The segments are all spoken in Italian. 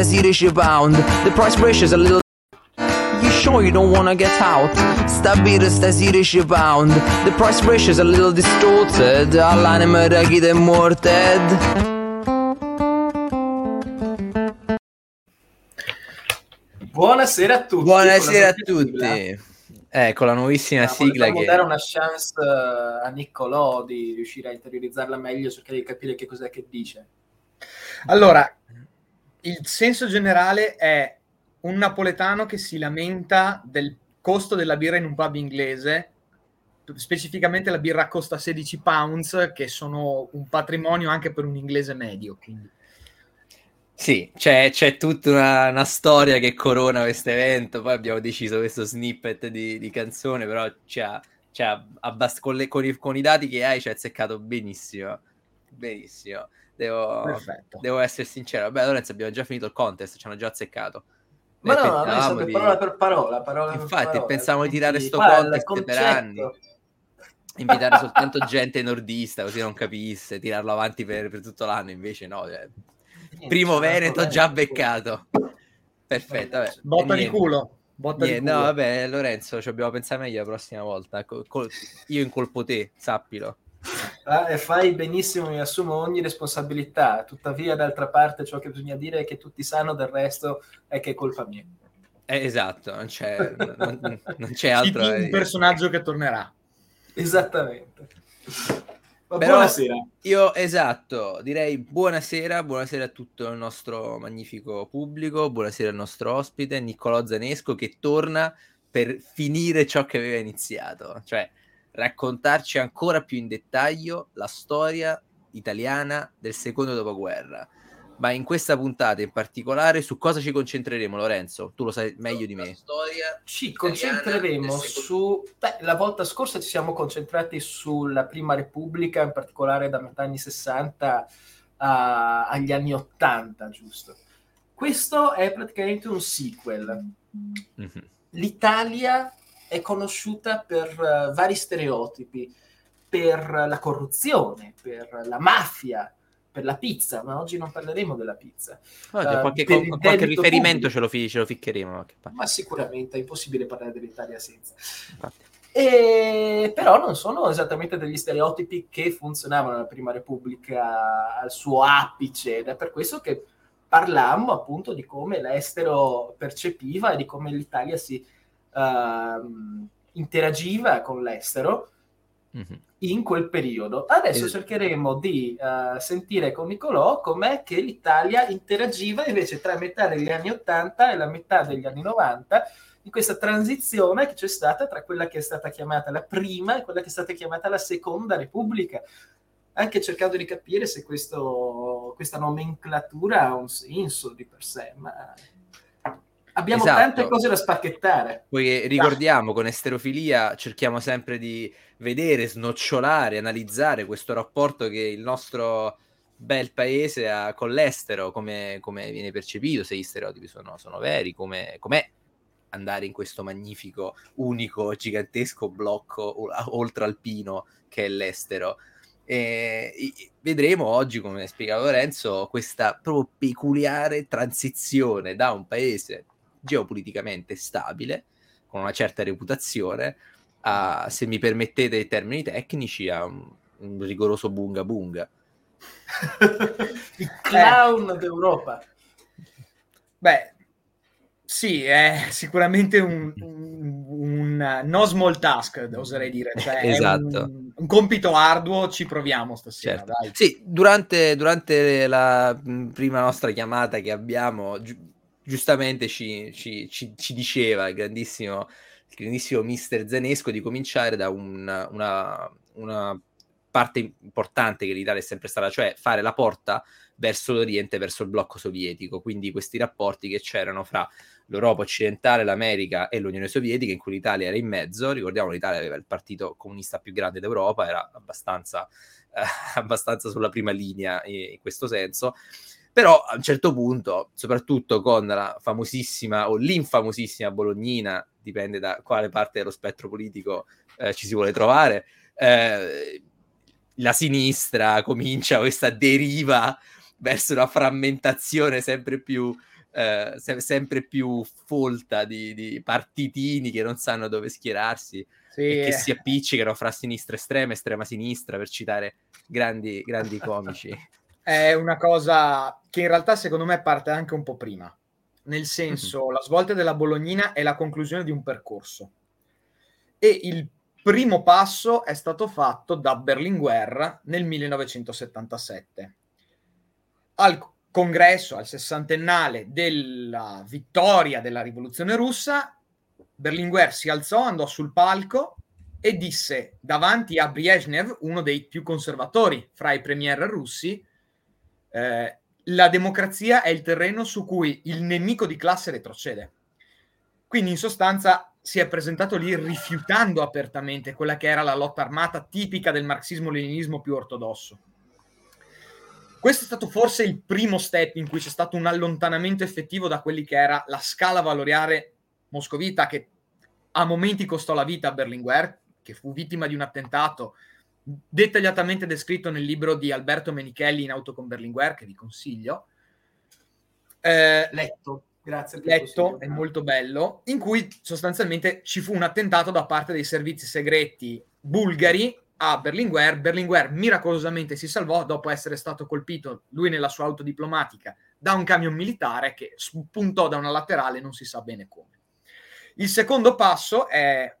Stasi rich pound. The price pressure's a little. You sure you don't wanna get out? Stabile stasi rich pound. The price pressure's a little distorted. All'anima da chi è morted. Buonasera a tutti. Buonasera a tutti. Ecco la nuovissima ah, sigla che... dare una chance uh, a Niccolò di riuscire a interiorizzarla meglio, cercare di capire che cos'è che dice. Allora, il senso generale è un napoletano che si lamenta del costo della birra in un pub inglese, specificamente la birra costa 16 pounds, che sono un patrimonio anche per un inglese medio. Quindi. Sì, c'è, c'è tutta una, una, storia che corona questo evento, poi abbiamo deciso questo snippet di, di canzone, però c'ha, c'ha abbast- con, le, con, i, con, i, dati che hai ci ha azzeccato benissimo, benissimo. Devo, devo, essere sincero, vabbè Lorenzo abbiamo già finito il contest, ci hanno già azzeccato. Ma no, no, no di... parola per parola, parola Infatti per parola. pensavamo di tirare sto contest per anni invitare soltanto gente nordista così non capisse, tirarlo avanti per, per tutto l'anno, invece no, cioè, Primo Veneto già beccato. Perfetto. Vabbè. Botta di culo. Botta niente, di culo. No, vabbè, Lorenzo, ci dobbiamo pensare meglio la prossima volta. Col, col, io incolpo te, sappilo. Ah, e fai benissimo, mi assumo ogni responsabilità. Tuttavia, d'altra parte, ciò che bisogna dire è che tutti sanno del resto è che è colpa mia. Eh, esatto, non c'è, non, non c'è altro. un personaggio che tornerà. Esattamente. Però buonasera. Io esatto, direi buonasera, buonasera a tutto il nostro magnifico pubblico, buonasera al nostro ospite Niccolò Zanesco che torna per finire ciò che aveva iniziato, cioè raccontarci ancora più in dettaglio la storia italiana del secondo dopoguerra ma in questa puntata in particolare su cosa ci concentreremo, Lorenzo? Tu lo sai meglio di me. Storia ci concentreremo su... Beh, la volta scorsa ci siamo concentrati sulla Prima Repubblica, in particolare da metà anni 60 a... agli anni 80, giusto? Questo è praticamente un sequel. Mm-hmm. L'Italia è conosciuta per uh, vari stereotipi, per la corruzione, per la mafia, per la pizza, ma oggi non parleremo della pizza. Oh, uh, qualche, con, qualche riferimento ce lo, ce lo, ficcheremo. Ma sicuramente è impossibile parlare dell'Italia senza. E, però non sono esattamente degli stereotipi che funzionavano nella Prima Repubblica al suo apice ed è per questo che parlammo appunto di come l'estero percepiva e di come l'Italia si uh, interagiva con l'estero mm-hmm. in quel periodo. Adesso es- cercheremo di uh, sentire con Nicolò com'è che l'Italia interagiva invece tra metà degli anni 80 e la metà degli anni 90 in questa transizione che c'è stata tra quella che è stata chiamata la prima e quella che è stata chiamata la seconda repubblica anche cercando di capire se questo, questa nomenclatura ha un senso di per sé, ma abbiamo esatto. tante cose da spacchettare. Poi ricordiamo, con esterofilia cerchiamo sempre di vedere, snocciolare, analizzare questo rapporto che il nostro bel paese ha con l'estero, come, come viene percepito, se gli stereotipi sono, sono veri, come, com'è andare in questo magnifico, unico, gigantesco blocco oltre alpino che è l'estero. E vedremo oggi, come ha spiegato Lorenzo, questa proprio peculiare transizione da un paese geopoliticamente stabile, con una certa reputazione, a, se mi permettete i termini tecnici, a un, un rigoroso bunga bunga. Il clown eh. d'Europa. Beh, sì, è sicuramente un, un, un, no small task, oserei dire. Cioè esatto. Un, un, compito arduo, ci proviamo stasera. Certo. Sì, durante, durante, la prima nostra chiamata che abbiamo, gi- giustamente ci, ci, ci, ci diceva il grandissimo il grandissimo mister Zenesco di cominciare da una, una, una parte importante che l'Italia è sempre stata, cioè fare la porta verso l'Oriente, verso il blocco sovietico, quindi questi rapporti che c'erano fra l'Europa occidentale, l'America e l'Unione Sovietica, in cui l'Italia era in mezzo, ricordiamo l'Italia aveva il partito comunista più grande d'Europa, era abbastanza, eh, abbastanza sulla prima linea in, in questo senso, però a un certo punto, soprattutto con la famosissima o l'infamosissima Bolognina, dipende da quale parte dello spettro politico eh, ci si vuole trovare, eh, la sinistra comincia questa deriva verso una frammentazione sempre più eh, se- sempre più folta di, di partitini che non sanno dove schierarsi Sì, e che si appiccicano fra sinistra estrema e estrema sinistra per citare grandi, grandi comici. È una cosa che in realtà secondo me parte anche un po' prima. Nel senso, la svolta della Bolognina è la conclusione di un percorso. E il primo passo è stato fatto da Berlinguer nel 1977. Al congresso, al sessantennale della vittoria della rivoluzione russa, Berlinguer si alzò, andò sul palco e disse davanti a Brezhnev, uno dei più conservatori fra i premier russi, eh, la democrazia è il terreno su cui il nemico di classe retrocede. Quindi in sostanza si è presentato lì rifiutando apertamente quella che era la lotta armata tipica del marxismo-leninismo più ortodosso. Questo è stato forse il primo step in cui c'è stato un allontanamento effettivo da quelli che era la scala valoriale moscovita che a momenti costò la vita a Berlinguer, che fu vittima di un attentato dettagliatamente descritto nel libro di Alberto Menichelli in auto con Berlinguer, che vi consiglio. Eh, Letto, grazie. letto, è molto bello, in cui sostanzialmente ci fu un attentato da parte dei servizi segreti bulgari a Berlinguer. Berlinguer miracolosamente si salvò dopo essere stato colpito, lui nella sua auto diplomatica, da un camion militare che spuntò da una laterale, non si sa bene come. Il secondo passo è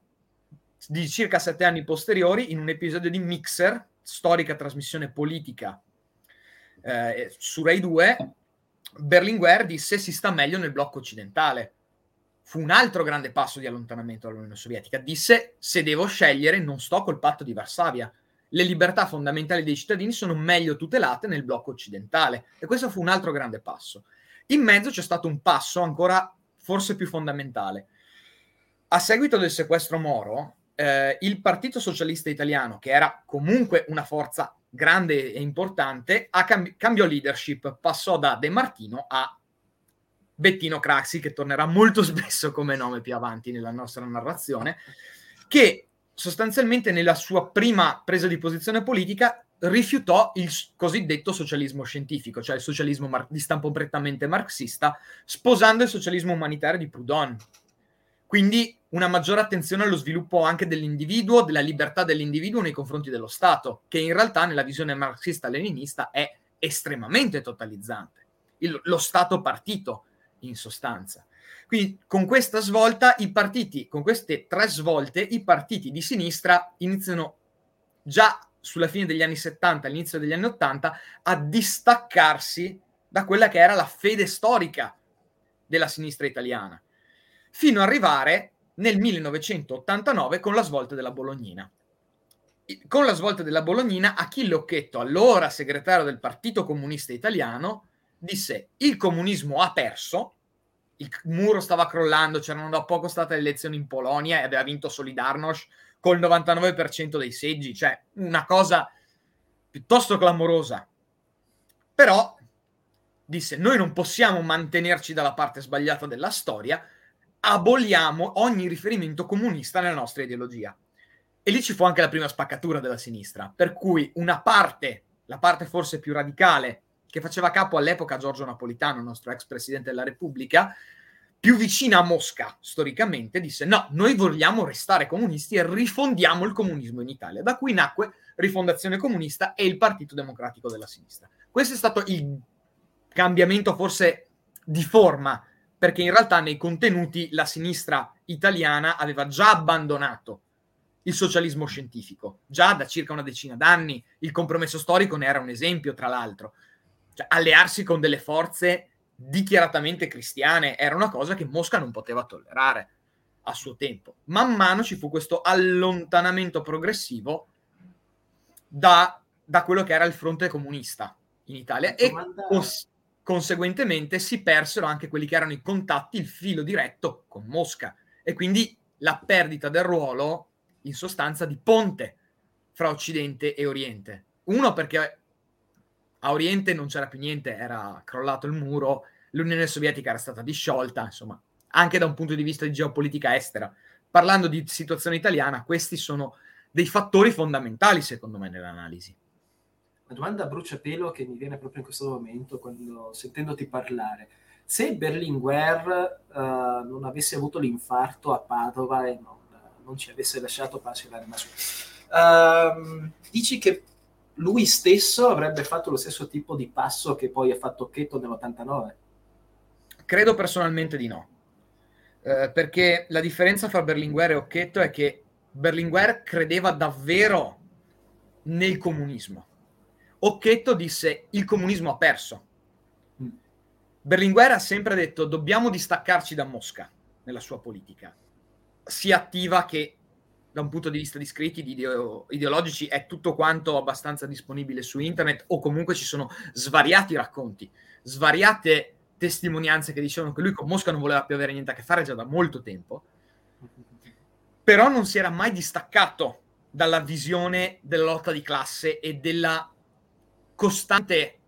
di circa sette anni posteriori in un episodio di Mixer, storica trasmissione politica eh, su Rai 2, Berlinguer disse si sta meglio nel blocco occidentale. Fu un altro grande passo di allontanamento dall'Unione Sovietica. Disse se devo scegliere non sto col patto di Varsavia. Le libertà fondamentali dei cittadini sono meglio tutelate nel blocco occidentale. E questo fu un altro grande passo. In mezzo c'è stato un passo ancora forse più fondamentale. A seguito del sequestro Moro, eh, il Partito Socialista Italiano, che era comunque una forza grande e importante, cambi- cambiò leadership, passò da De Martino a Bettino Craxi, che tornerà molto spesso come nome più avanti nella nostra narrazione, che sostanzialmente nella sua prima presa di posizione politica rifiutò il cosiddetto socialismo scientifico, cioè il socialismo mar- di stampo prettamente marxista, sposando il socialismo umanitario di Proudhon. Quindi una maggiore attenzione allo sviluppo anche dell'individuo, della libertà dell'individuo nei confronti dello Stato, che in realtà nella visione marxista-leninista è estremamente totalizzante. Il- lo Stato partito, in sostanza. Quindi con questa svolta i partiti, con queste tre svolte, i partiti di sinistra iniziano già sulla fine degli anni 70, all'inizio degli anni 80, a distaccarsi da quella che era la fede storica della sinistra italiana, fino ad arrivare nel 1989 con la svolta della Bolognina. Con la svolta della Bolognina, Achille Occhetto, allora segretario del Partito Comunista Italiano, disse il comunismo ha perso, il muro stava crollando, c'erano da poco state le elezioni in Polonia e aveva vinto Solidarnosc col 99% dei seggi, cioè una cosa piuttosto clamorosa. Però disse noi non possiamo mantenerci dalla parte sbagliata della storia, aboliamo ogni riferimento comunista nella nostra ideologia. E lì ci fu anche la prima spaccatura della sinistra, per cui una parte, la parte forse più radicale, che faceva capo all'epoca Giorgio Napolitano, nostro ex presidente della Repubblica, più vicina a Mosca storicamente, disse no, noi vogliamo restare comunisti e rifondiamo il comunismo in Italia. Da cui nacque Rifondazione Comunista e il Partito Democratico della Sinistra. Questo è stato il cambiamento forse di forma, perché in realtà nei contenuti la sinistra italiana aveva già abbandonato il socialismo scientifico, già da circa una decina d'anni. Il compromesso storico ne era un esempio, tra l'altro. Cioè, allearsi con delle forze dichiaratamente cristiane era una cosa che Mosca non poteva tollerare a suo tempo. Man mano ci fu questo allontanamento progressivo da, da quello che era il fronte comunista in Italia e cons- conseguentemente si persero anche quelli che erano i contatti, il filo diretto con Mosca e quindi la perdita del ruolo in sostanza di ponte fra Occidente e Oriente. Uno perché a Oriente non c'era più niente, era crollato il muro, l'Unione Sovietica era stata disciolta, insomma, anche da un punto di vista di geopolitica estera. Parlando di situazione italiana, questi sono dei fattori fondamentali, secondo me, nell'analisi. Una domanda a bruciapelo che mi viene proprio in questo momento, quando, sentendoti parlare. se Berlinguer uh, non avesse avuto l'infarto a Padova e non, non ci avesse lasciato pace l'anima sua, uh, dici che lui stesso avrebbe fatto lo stesso tipo di passo che poi ha fatto Cheto nell'89? Credo personalmente di no. Eh, perché la differenza fra Berlinguer e Occhetto è che Berlinguer credeva davvero nel comunismo. Occhetto disse il comunismo ha perso. Mm. Berlinguer ha sempre detto dobbiamo distaccarci da Mosca nella sua politica, sia attiva che da un punto di vista di scritti di ideo- ideologici è tutto quanto abbastanza disponibile su internet o comunque ci sono svariati racconti, svariate testimonianze che dicevano che lui con Mosca non voleva più avere niente a che fare già da molto tempo, però non si era mai distaccato dalla visione della lotta di classe e della costante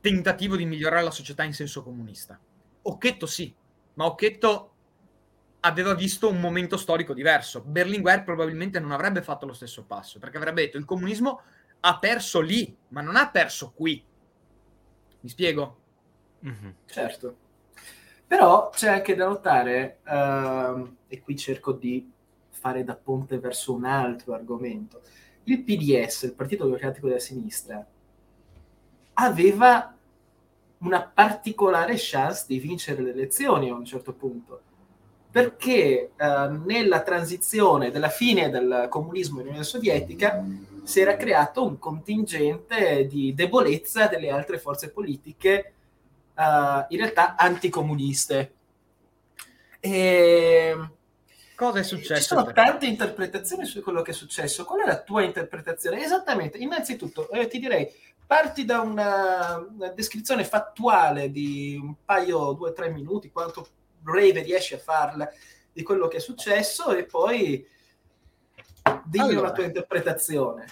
tentativo di migliorare la società in senso comunista. Occhetto sì, ma Occhetto aveva visto un momento storico diverso. Berlinguer probabilmente non avrebbe fatto lo stesso passo, perché avrebbe detto il comunismo ha perso lì, ma non ha perso qui. Mi spiego? Mm-hmm. Certo. Però c'è anche da notare, uh, e qui cerco di fare da ponte verso un altro argomento, il PDS, il Partito Democratico della Sinistra, aveva una particolare chance di vincere le elezioni a un certo punto perché eh, nella transizione della fine del comunismo in Unione Sovietica si era creato un contingente di debolezza delle altre forze politiche, eh, in realtà anticomuniste. E... Cosa è successo? Ci sono tante interpretazioni su quello che è successo. Qual è la tua interpretazione? Esattamente, innanzitutto eh, ti direi, parti da una, una, descrizione fattuale di un paio, due o tre minuti, quanto breve riesci a farla di quello che è successo e poi dimmi allora, una tua interpretazione.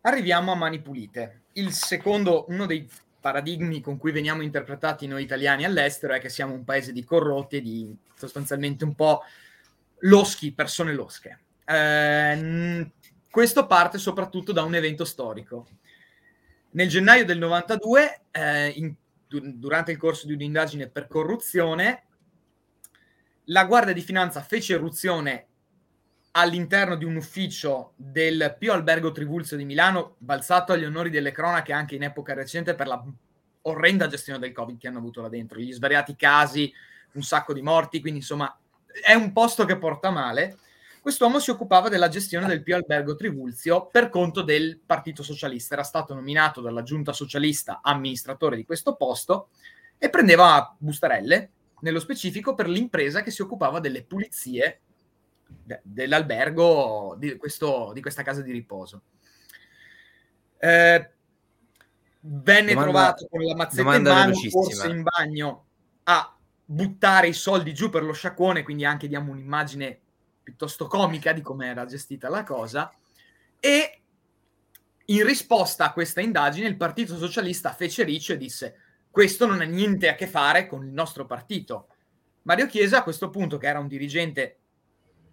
Arriviamo a Mani Pulite. Il secondo, uno dei paradigmi con cui veniamo interpretati noi italiani all'estero è che siamo un paese di corrotti e di sostanzialmente un po' loschi, persone losche. Eh, questo parte soprattutto da un evento storico. Nel gennaio del 92, eh, in, durante il corso di un'indagine per corruzione, la Guardia di Finanza fece irruzione all'interno di un ufficio del Pio Albergo Trivulzio di Milano, balzato agli onori delle cronache anche in epoca recente per la orrenda gestione del Covid che hanno avuto là dentro, gli svariati casi, un sacco di morti, quindi insomma è un posto che porta male. Quest'uomo si occupava della gestione del Pio Albergo Trivulzio per conto del Partito Socialista, era stato nominato dalla giunta socialista amministratore di questo posto e prendeva bustarelle nello specifico per l'impresa che si occupava delle pulizie de- dell'albergo di, questo, di, questa casa di riposo. Eh, venne domanda, trovato con la mazzetta in mano, forse in bagno, a buttare i soldi giù per lo sciacquone, quindi anche diamo un'immagine piuttosto comica di come era gestita la cosa. E in risposta a questa indagine il Partito Socialista fece riccio e disse questo non ha niente a che fare con il nostro partito. Mario Chiesa a questo punto, che era un dirigente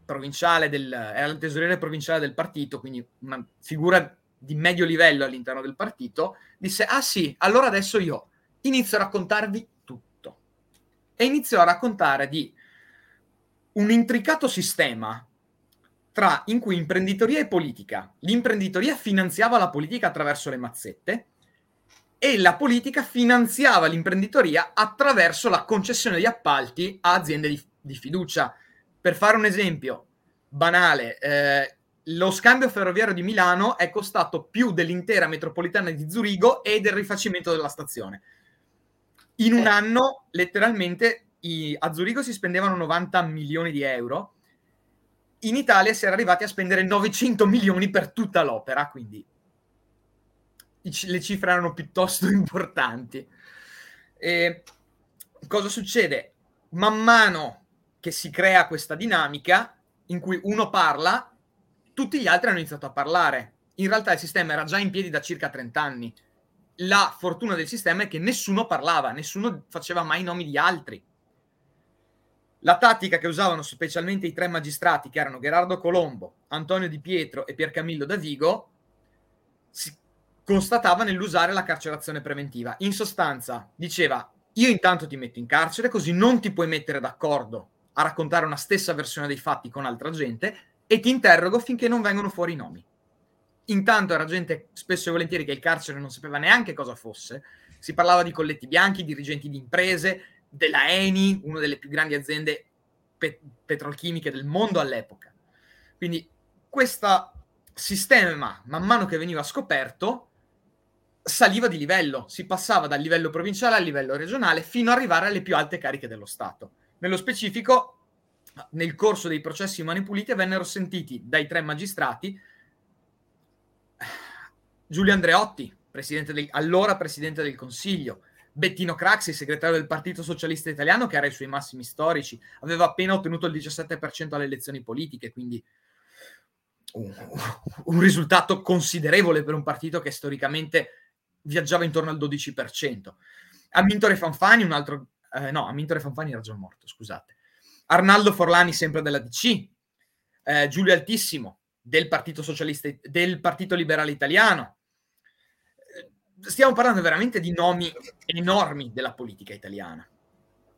provinciale, del, era il tesoriere provinciale del partito, quindi una figura di medio livello all'interno del partito, disse, ah sì, allora adesso io inizio a raccontarvi tutto. E iniziò a raccontare di un intricato sistema tra, in cui imprenditoria e politica, l'imprenditoria finanziava la politica attraverso le mazzette, e la politica finanziava l'imprenditoria attraverso la concessione di appalti a aziende di, di fiducia. Per fare un esempio banale, eh, lo scambio ferroviario di Milano è costato più dell'intera metropolitana di Zurigo e del rifacimento della stazione. In un eh. anno, letteralmente, i, a Zurigo si spendevano 90 milioni di euro, in Italia si era arrivati a spendere 900 milioni per tutta l'opera, quindi le cifre erano piuttosto importanti. E cosa succede? Man mano che si crea questa dinamica in cui uno parla, tutti gli altri hanno iniziato a parlare. In realtà il sistema era già in piedi da circa 30 anni. La fortuna del sistema è che nessuno parlava, nessuno faceva mai nomi di altri. La tattica che usavano specialmente i tre magistrati, che erano Gerardo Colombo, Antonio Di Pietro e Piercamillo da Vigo, si constatava nell'usare la carcerazione preventiva. In sostanza, diceva io intanto ti metto in carcere, così non ti puoi mettere d'accordo a raccontare una stessa versione dei fatti con altra gente e ti interrogo finché non vengono fuori i nomi. Intanto era gente spesso e volentieri che il carcere non sapeva neanche cosa fosse. Si parlava di colletti bianchi, dirigenti di imprese, della Eni, una delle più grandi aziende pe- petrolchimiche del mondo all'epoca. Quindi questo sistema, man mano che veniva scoperto, saliva di livello, si passava dal livello provinciale al livello regionale fino ad arrivare alle più alte cariche dello Stato. Nello specifico, nel corso dei processi Mani Pulite vennero sentiti dai tre magistrati Giulio Andreotti, presidente del, allora presidente del Consiglio, Bettino Craxi, segretario del Partito Socialista Italiano, che era ai suoi massimi storici, aveva appena ottenuto il 17% alle elezioni politiche, quindi un, un risultato considerevole per un partito che storicamente viaggiava intorno al 12%. Amintore Fanfani, un altro... Eh, no, Amintore Fanfani era già morto, scusate. Arnaldo Forlani, sempre della DC. Eh, Giulio Altissimo, del Partito Socialista, del Partito Liberale Italiano stiamo parlando veramente di nomi enormi della politica italiana,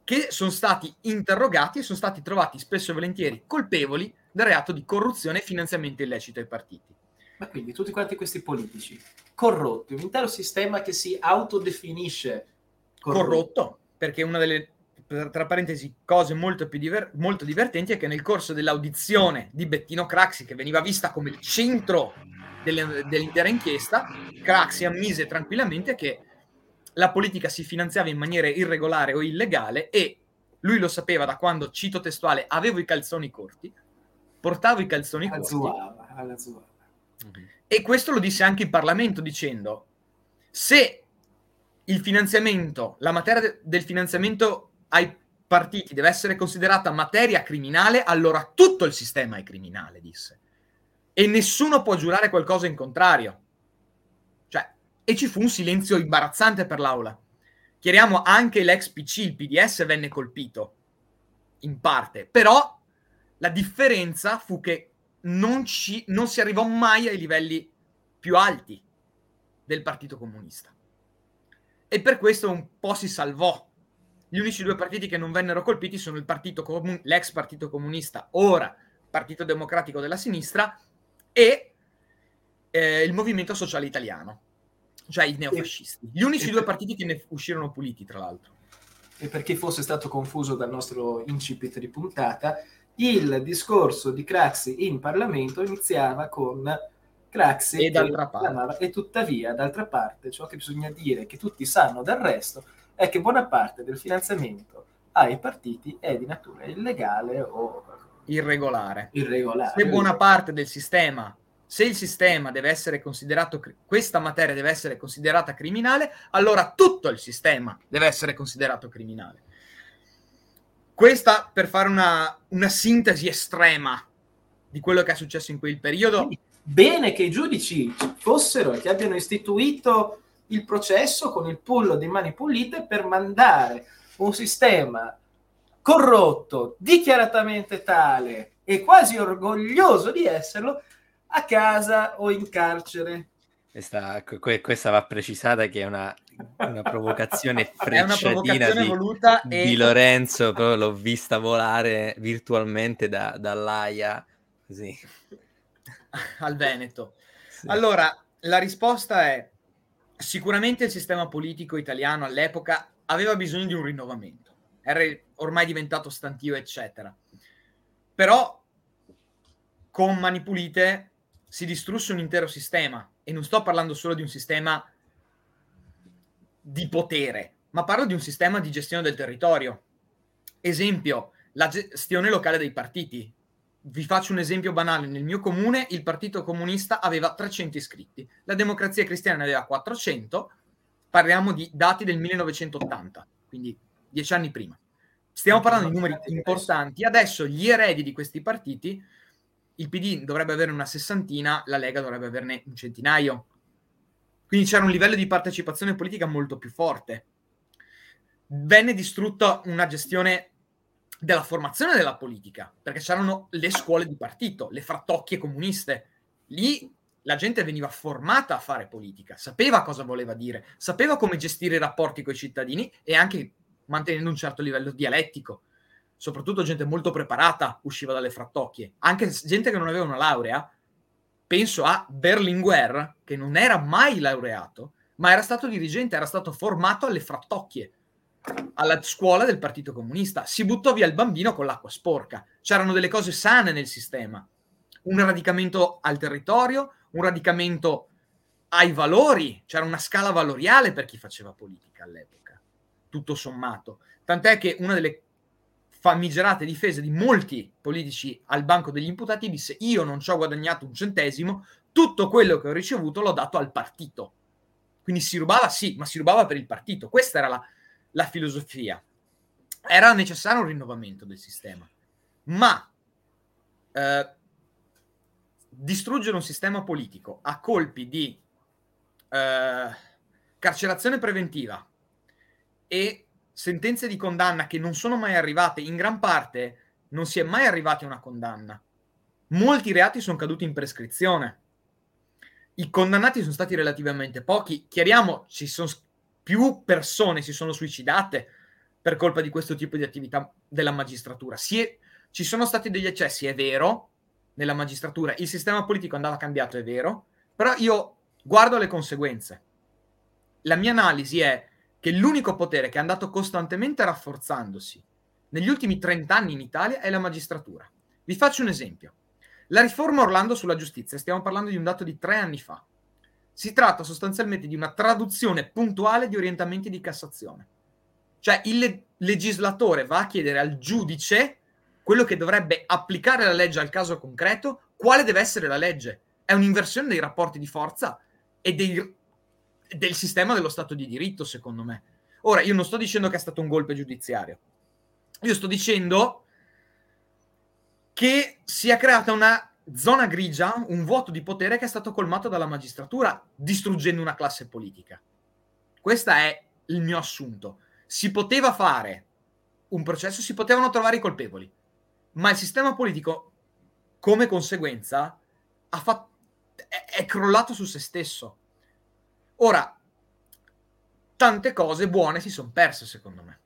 che sono stati interrogati e sono stati trovati spesso e volentieri colpevoli del reato di corruzione e finanziamento illecito ai partiti. Ma quindi tutti quanti questi politici corrotti, un intero sistema che si autodefinisce corrotto, corrotto perché una delle tra parentesi, cose molto, più diver- molto divertenti è che nel corso dell'audizione di Bettino Craxi, che veniva vista come il centro delle, dell'intera inchiesta, Craxi ammise tranquillamente che la politica si finanziava in maniera irregolare o illegale e lui lo sapeva da quando, cito testuale, avevo i calzoni corti, portavo i calzoni alla corti. Alla zuava. E questo lo disse anche in Parlamento dicendo, se il finanziamento, la materia de- del finanziamento ai partiti deve essere considerata materia criminale, allora tutto il sistema è criminale, disse e nessuno può giurare qualcosa in contrario. Cioè, e ci fu un silenzio imbarazzante per l'aula. Chiariamo anche l'ex PC, il PDS venne colpito, in parte, però la differenza fu che non, ci, non si arrivò mai ai livelli più alti del Partito Comunista. E per questo un po' si salvò. Gli unici due partiti che non vennero colpiti sono partito comun- l'ex Partito Comunista, ora Partito Democratico della Sinistra, e eh, il Movimento Sociale Italiano, cioè i neofascisti. Gli unici due partiti che ne uscirono puliti, tra l'altro. E per chi fosse stato confuso dal nostro incipit di puntata, il discorso di Craxi in Parlamento iniziava con Craxi e, d'altra parte. e tuttavia, d'altra parte, ciò che bisogna dire, che tutti sanno del resto, è che buona parte del finanziamento ai partiti è di natura illegale o irregolare. irregolare. Se buona parte del sistema, se il sistema deve essere considerato, questa materia deve essere considerata criminale, allora tutto il sistema deve essere considerato criminale. Questa per fare una, una sintesi estrema di quello che è successo in quel periodo. Bene che i giudici fossero e che abbiano istituito il processo con il pullo di mani pulite per mandare un sistema corrotto, dichiaratamente tale e quasi orgoglioso di esserlo, a casa o in carcere. Questa, questa va precisata che è una, una provocazione frecciatina di, voluta e... di Lorenzo, però l'ho vista volare virtualmente da, dall'AIA così. al Veneto. Sì. Allora, la risposta è sicuramente il sistema politico italiano all'epoca aveva bisogno di un rinnovamento era ormai diventato stantio, eccetera. Però con Mani Pulite si distrusse un intero sistema e non sto parlando solo di un sistema di potere, ma parlo di un sistema di gestione del territorio. Esempio, la gestione locale dei partiti. Vi faccio un esempio banale. Nel mio comune il Partito Comunista aveva 300 iscritti, la Democrazia Cristiana ne aveva 400, parliamo di dati del 1980, quindi dieci anni prima. Stiamo parlando di numeri importanti. Adesso gli eredi di questi partiti, il PD dovrebbe avere una sessantina, la Lega dovrebbe averne un centinaio. Quindi c'era un livello di partecipazione politica molto più forte. Venne distrutta una gestione della formazione della politica, perché c'erano le scuole di partito, le frattocchie comuniste. Lì la gente veniva formata a fare politica, sapeva cosa voleva dire, sapeva come gestire i rapporti con i cittadini e anche mantenendo un certo livello dialettico. Soprattutto gente molto preparata usciva dalle frattocchie, anche gente che non aveva una laurea. Penso a Berlinguer, che non era mai laureato, ma era stato dirigente, era stato formato alle frattocchie, alla scuola del Partito Comunista. Si buttò via il bambino con l'acqua sporca. C'erano delle cose sane nel sistema. Un radicamento al territorio, un radicamento ai valori, c'era una scala valoriale per chi faceva politica all'epoca, tutto sommato. Tant'è che una delle famigerate difese di molti politici al banco degli imputati disse io non ci ho guadagnato un centesimo, tutto quello che ho ricevuto l'ho dato al partito. Quindi si rubava, sì, ma si rubava per il partito. Questa era la, la filosofia. Era necessario un rinnovamento del sistema. Ma eh, distruggere un sistema politico a colpi di eh, carcerazione preventiva e sentenze di condanna che non sono mai arrivate, in gran parte non si è mai arrivati a una condanna. Molti reati sono caduti in prescrizione. I condannati sono stati relativamente pochi. Chiariamo, ci sono più persone si sono suicidate per colpa di questo tipo di attività della magistratura. È, ci sono stati degli eccessi, è vero, nella magistratura. Il sistema politico andava cambiato, è vero, però io guardo le conseguenze. La mia analisi è che l'unico potere che è andato costantemente rafforzandosi negli ultimi 30 anni in Italia è la magistratura. Vi faccio un esempio. La riforma Orlando sulla giustizia, stiamo parlando di un dato di tre anni fa. Si tratta sostanzialmente di una traduzione puntuale di orientamenti di Cassazione. Cioè il le- legislatore va a chiedere al giudice quello che dovrebbe applicare la legge al caso concreto, quale deve essere la legge. È un'inversione dei rapporti di forza e dei, del sistema dello Stato di diritto, secondo me. Ora, io non sto dicendo che è stato un golpe giudiziario. Io sto dicendo che si è creata una zona grigia, un vuoto di potere che è stato colmato dalla magistratura, distruggendo una classe politica. Questo è il mio assunto. Si poteva fare un processo, si potevano trovare i colpevoli, ma il sistema politico, come conseguenza, fatto è, crollato su se stesso. Ora, tante cose buone si sono perse, secondo me,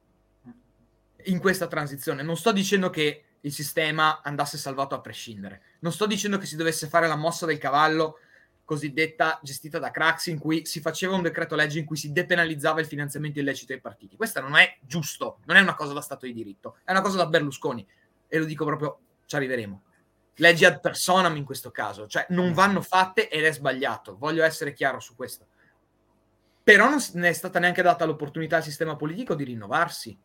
in questa transizione. Non sto dicendo che il sistema andasse salvato a prescindere. Non sto dicendo che si dovesse fare la mossa del cavallo cosiddetta gestita da Craxi, in cui si faceva un decreto legge in cui si depenalizzava il finanziamento illecito ai partiti. Questo non è giusto, non è una cosa da Stato di diritto, è una cosa da Berlusconi. E lo dico proprio, ci arriveremo leggi ad personam in questo caso, cioè non mm. vanno fatte ed è sbagliato, voglio essere chiaro su questo. Però non è stata neanche data l'opportunità al sistema politico di rinnovarsi.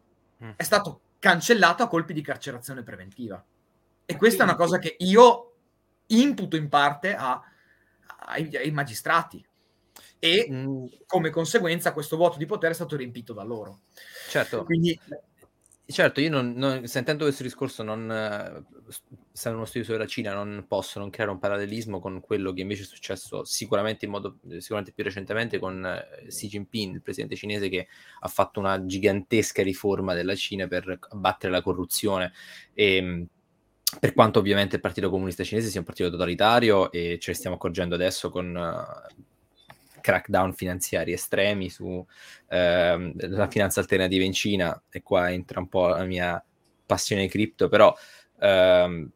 Mm. È stato cancellato a colpi di carcerazione preventiva. E questa è una cosa che io imputo in parte a, ai, ai, magistrati. E mm. come conseguenza questo vuoto di potere è stato riempito da loro. Certo. Quindi Certo, io non, non, sentendo questo discorso, non, essendo uno studio sulla Cina, non posso non creare un parallelismo con quello che invece è successo sicuramente modo sicuramente più recentemente con eh, Xi Jinping, il presidente cinese che ha fatto una gigantesca riforma della Cina per abbattere la corruzione. E ehm, per quanto ovviamente il Partito Comunista Cinese sia un partito totalitario e ce ne stiamo accorgendo adesso con uh, crackdown finanziari estremi sulla ehm, finanza alternativa in Cina, e qua entra un po' la mia passione cripto, però ehm,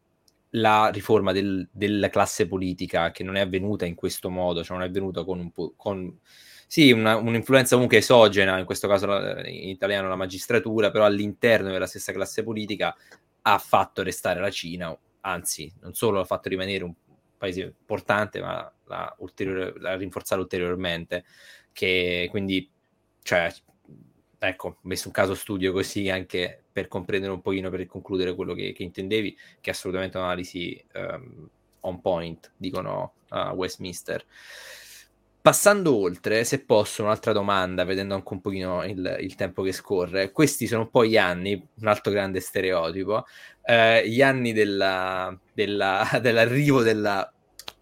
la riforma del, della classe politica che non è avvenuta in questo modo, cioè non è avvenuta con un po'... Con, sì, una, un'influenza comunque esogena, in questo caso in italiano la magistratura, però all'interno della stessa classe politica ha fatto restare la Cina, anzi, non solo l'ha fatto rimanere un paese importante, ma l'ha, ulteriore, l'ha rinforzato ulteriormente. Che quindi, cioè, ecco, ho messo un caso studio così anche per comprendere un pochino, per concludere quello che, che intendevi, che è assolutamente un'analisi um, on point, dicono a Westminster. Passando oltre, se posso, un'altra domanda, vedendo anche un pochino il, il, tempo che scorre. Questi sono un po' gli anni, un altro grande stereotipo, eh, gli anni della, della, dell'arrivo della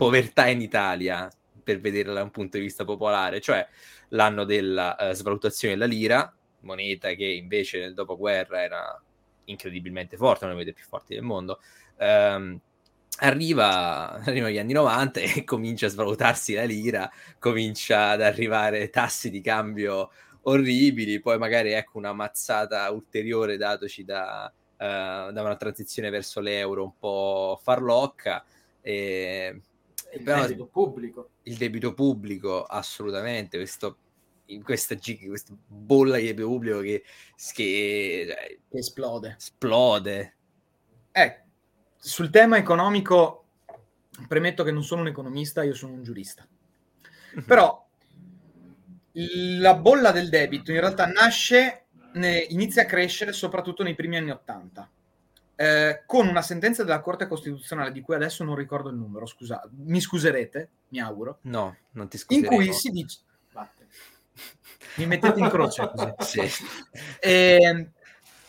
povertà in Italia, per vederla da un punto di vista popolare, cioè l'anno della uh, svalutazione della lira, moneta che invece nel dopoguerra era incredibilmente forte, una delle più forti del mondo. Um, arriva, arrivano gli anni 90 e comincia a svalutarsi la lira, comincia ad arrivare tassi di cambio orribili, poi magari ecco una mazzata ulteriore datoci da, uh, da una transizione verso l'euro un po' farlocca. E, il però, debito pubblico. Il debito pubblico, assolutamente, questo in questa, questa bolla di debito pubblico che, che, che esplode. esplode. Eh, sul tema economico, premetto che non sono un economista, io sono un giurista. Mhm. Però la bolla del debito in realtà nasce, ne, inizia a crescere soprattutto nei primi anni Ottanta. Eh, con una sentenza della Corte Costituzionale di cui adesso non ricordo il numero, scusa, mi scuserete, mi auguro. No, non ti scuseremo. In cui si dice... Mi mettete in croce così. sì. eh,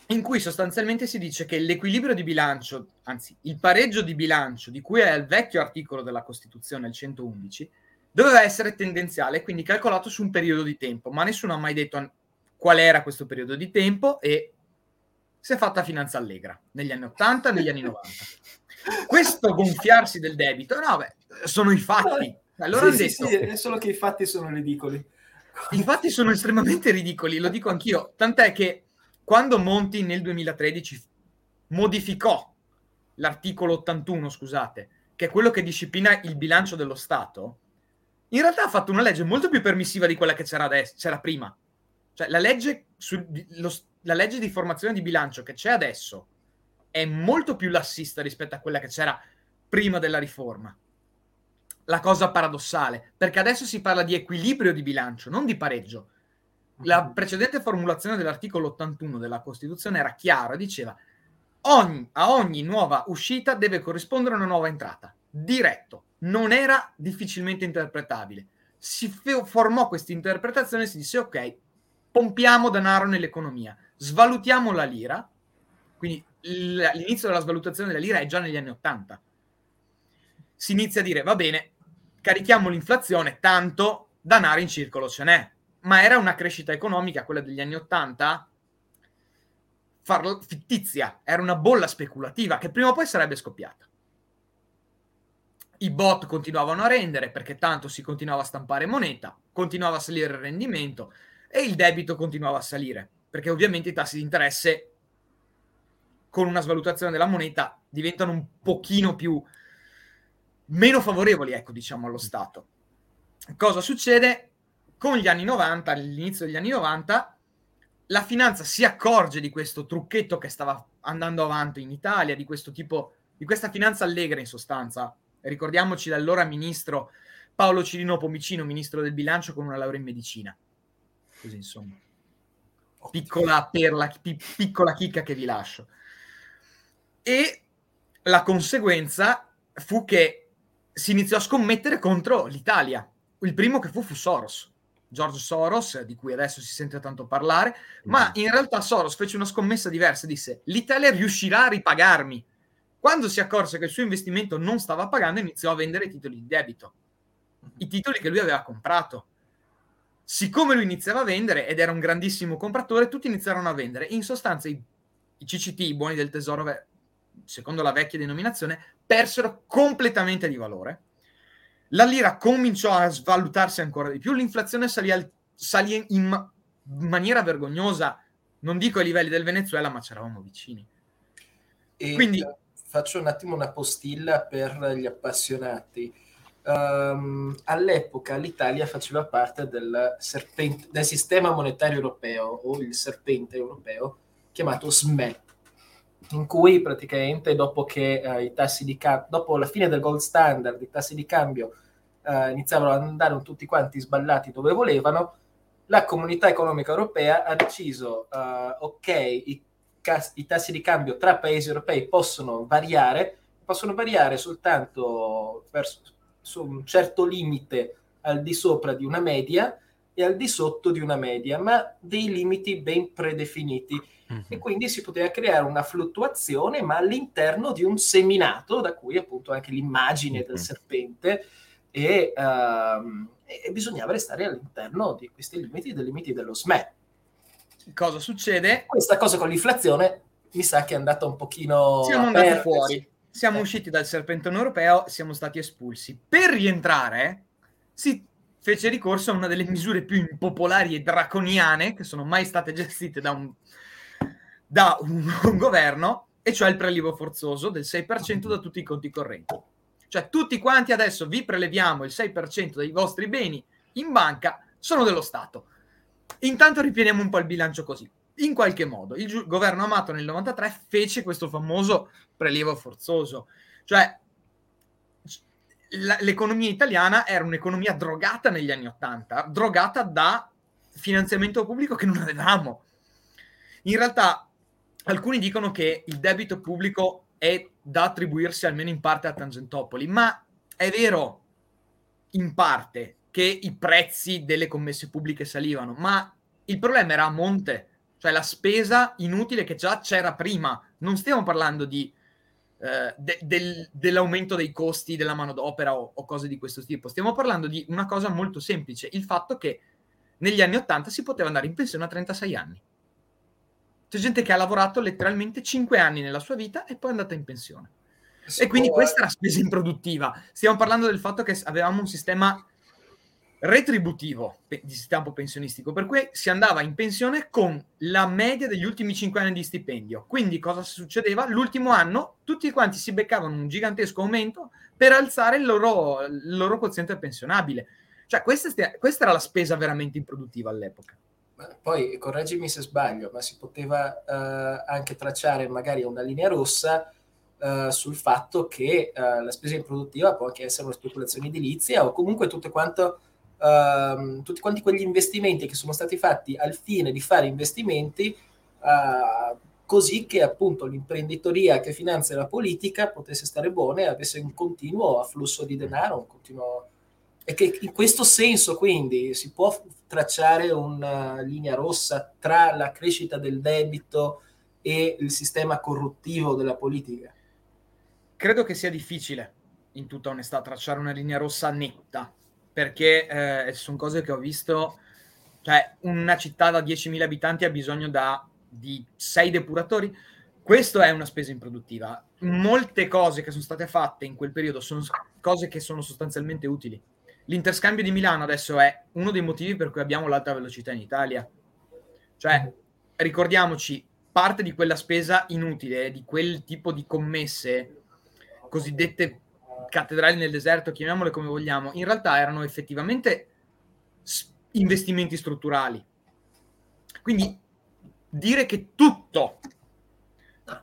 in cui sostanzialmente si dice che l'equilibrio di bilancio, anzi il pareggio di bilancio di cui è il vecchio articolo della Costituzione, il 111, doveva essere tendenziale, quindi calcolato su un periodo di tempo, ma nessuno ha mai detto qual era questo periodo di tempo e si è fatta finanza allegra negli anni 80 e negli anni 90. Questo gonfiarsi del debito, no, beh, sono i fatti. Allora sì, detto, sì, è solo che i fatti sono ridicoli. I fatti sono estremamente ridicoli, lo dico anch'io, tant'è che quando Monti nel 2013 modificò l'articolo 81, scusate, che è quello che disciplina il bilancio dello Stato, in realtà ha fatto una legge molto più permissiva di quella che c'era, adesso, c'era prima. Cioè, la legge, sul, lo, la legge di formazione di bilancio che c'è adesso è molto più lassista rispetto a quella che c'era prima della riforma. La cosa paradossale, perché adesso si parla di equilibrio di bilancio, non di pareggio. La precedente formulazione dell'articolo 81 della Costituzione era chiara, diceva ogni, a ogni nuova uscita deve corrispondere una nuova entrata. Diretto, non era difficilmente interpretabile. Si formò questa interpretazione e si disse ok, pompiamo denaro nell'economia, svalutiamo la lira, quindi l'inizio della svalutazione della lira è già negli anni 80. Si inizia a dire va bene, carichiamo l'inflazione, tanto denaro in circolo ce n'è. Ma era una crescita economica, quella degli anni 80, farlo, fittizia, era una bolla speculativa che prima o poi sarebbe scoppiata i bot continuavano a rendere perché tanto si continuava a stampare moneta, continuava a salire il rendimento e il debito continuava a salire perché ovviamente i tassi di interesse con una svalutazione della moneta diventano un pochino più meno favorevoli, ecco, diciamo allo Stato. Cosa succede? Con gli anni 90, all'inizio degli anni 90, la finanza si accorge di questo trucchetto che stava andando avanti in Italia, di questo tipo, di questa finanza allegra in sostanza, Ricordiamoci l'allora ministro Paolo Cirino Pomicino, ministro del bilancio con una laurea in medicina. Così insomma. Piccola perla, piccola chicca che vi lascio. E la conseguenza fu che si iniziò a scommettere contro l'Italia. Il primo che fu fu Soros. George Soros, di cui adesso si sente tanto parlare, ma mm. in realtà Soros fece una scommessa diversa, disse l'Italia riuscirà a ripagarmi quando si accorse che il suo investimento non stava pagando, iniziò a vendere titoli di debito, i titoli che lui aveva comprato. Siccome lui iniziava a vendere ed era un grandissimo compratore, tutti iniziarono a vendere. In sostanza, i, i CCT, i buoni del tesoro, secondo la vecchia denominazione, persero completamente di valore. La lira cominciò a svalutarsi ancora di più, l'inflazione salì, al, salì in ma- maniera vergognosa, non dico ai livelli del Venezuela, ma c'eravamo vicini. E Quindi faccio un attimo una postilla per gli appassionati. Um, all'epoca l'Italia faceva parte del, serpente, del, sistema monetario europeo o il serpente europeo chiamato SME, in cui praticamente dopo che uh, i tassi di cambio, dopo la fine del gold standard, i tassi di cambio uh, iniziavano ad andare tutti quanti sballati dove volevano, la comunità economica europea ha deciso, uh, ok, i i tassi di cambio tra paesi europei possono variare, possono variare soltanto verso su un certo limite al di sopra di una media e al di sotto di una media, ma dei limiti ben predefiniti. Mm-hmm. E quindi si poteva creare una fluttuazione, ma all'interno di un seminato, da cui appunto anche l'immagine mm-hmm. del serpente, e, uh, e, bisognava restare all'interno di questi limiti, dei limiti dello SME cosa succede? Questa cosa con l'inflazione mi sa che è andata un pochino... Siamo andati fuori, siamo eh. usciti dal serpentone europeo, siamo stati espulsi. Per rientrare si fece ricorso a una delle misure più impopolari e draconiane che sono mai state gestite da un, da un, un governo, e cioè il prelievo forzoso del 6% da tutti i conti correnti. Cioè tutti quanti adesso vi preleviamo il 6% dei vostri beni in banca, sono dello Stato. Intanto ripieniamo un po' il bilancio così. In qualche modo, il governo Amato nel 93 fece questo famoso prelievo forzoso. Cioè, l'economia italiana era un'economia drogata negli anni 80, drogata da finanziamento pubblico che non avevamo. In realtà, alcuni dicono che il debito pubblico è da attribuirsi almeno in parte a Tangentopoli, ma è vero in parte che i prezzi delle commesse pubbliche salivano, ma il problema era a monte, cioè la spesa inutile che già c'era prima. Non stiamo parlando di, eh, de- del- dell'aumento dei costi della manodopera o, o cose di questo tipo, stiamo parlando di una cosa molto semplice, il fatto che negli anni 80 si poteva andare in pensione a 36 anni. C'è gente che ha lavorato letteralmente 5 anni nella sua vita e poi è andata in pensione. E quindi questa è la spesa improduttiva. Stiamo parlando del fatto che avevamo un sistema retributivo di sistema pensionistico, per cui si andava in pensione con la media degli ultimi 5 anni di stipendio. Quindi cosa succedeva? L'ultimo anno tutti quanti si beccavano un gigantesco aumento per alzare il loro, il loro quoziente pensionabile. Cioè questa, questa era la spesa veramente improduttiva all'epoca. Poi, correggimi se sbaglio, ma si poteva eh, anche tracciare magari una linea rossa eh, sul fatto che eh, la spesa improduttiva può anche essere una speculazione edilizia o comunque tutto quanto, ehm, tutti quanti quegli investimenti che sono stati fatti al fine di fare investimenti eh, così che appunto l'imprenditoria che finanzia la politica potesse stare buona e avesse un continuo afflusso di denaro, un continuo... E che in questo senso quindi si può tracciare una linea rossa tra la crescita del debito e il sistema corruttivo della politica. Credo che sia difficile, in tutta onestà, tracciare una linea rossa netta, perché eh, sono cose che ho visto, cioè una città da 10.000 abitanti ha bisogno da, di 6 depuratori, questo è una spesa improduttiva. Molte cose che sono state fatte in quel periodo sono cose che sono sostanzialmente utili. L'interscambio di Milano adesso è uno dei motivi per cui abbiamo l'alta velocità in Italia. Cioè, ricordiamoci, parte di quella spesa inutile, di quel tipo di commesse, cosiddette cattedrali nel deserto, chiamiamole come vogliamo, in realtà erano effettivamente investimenti strutturali. Quindi dire che tutto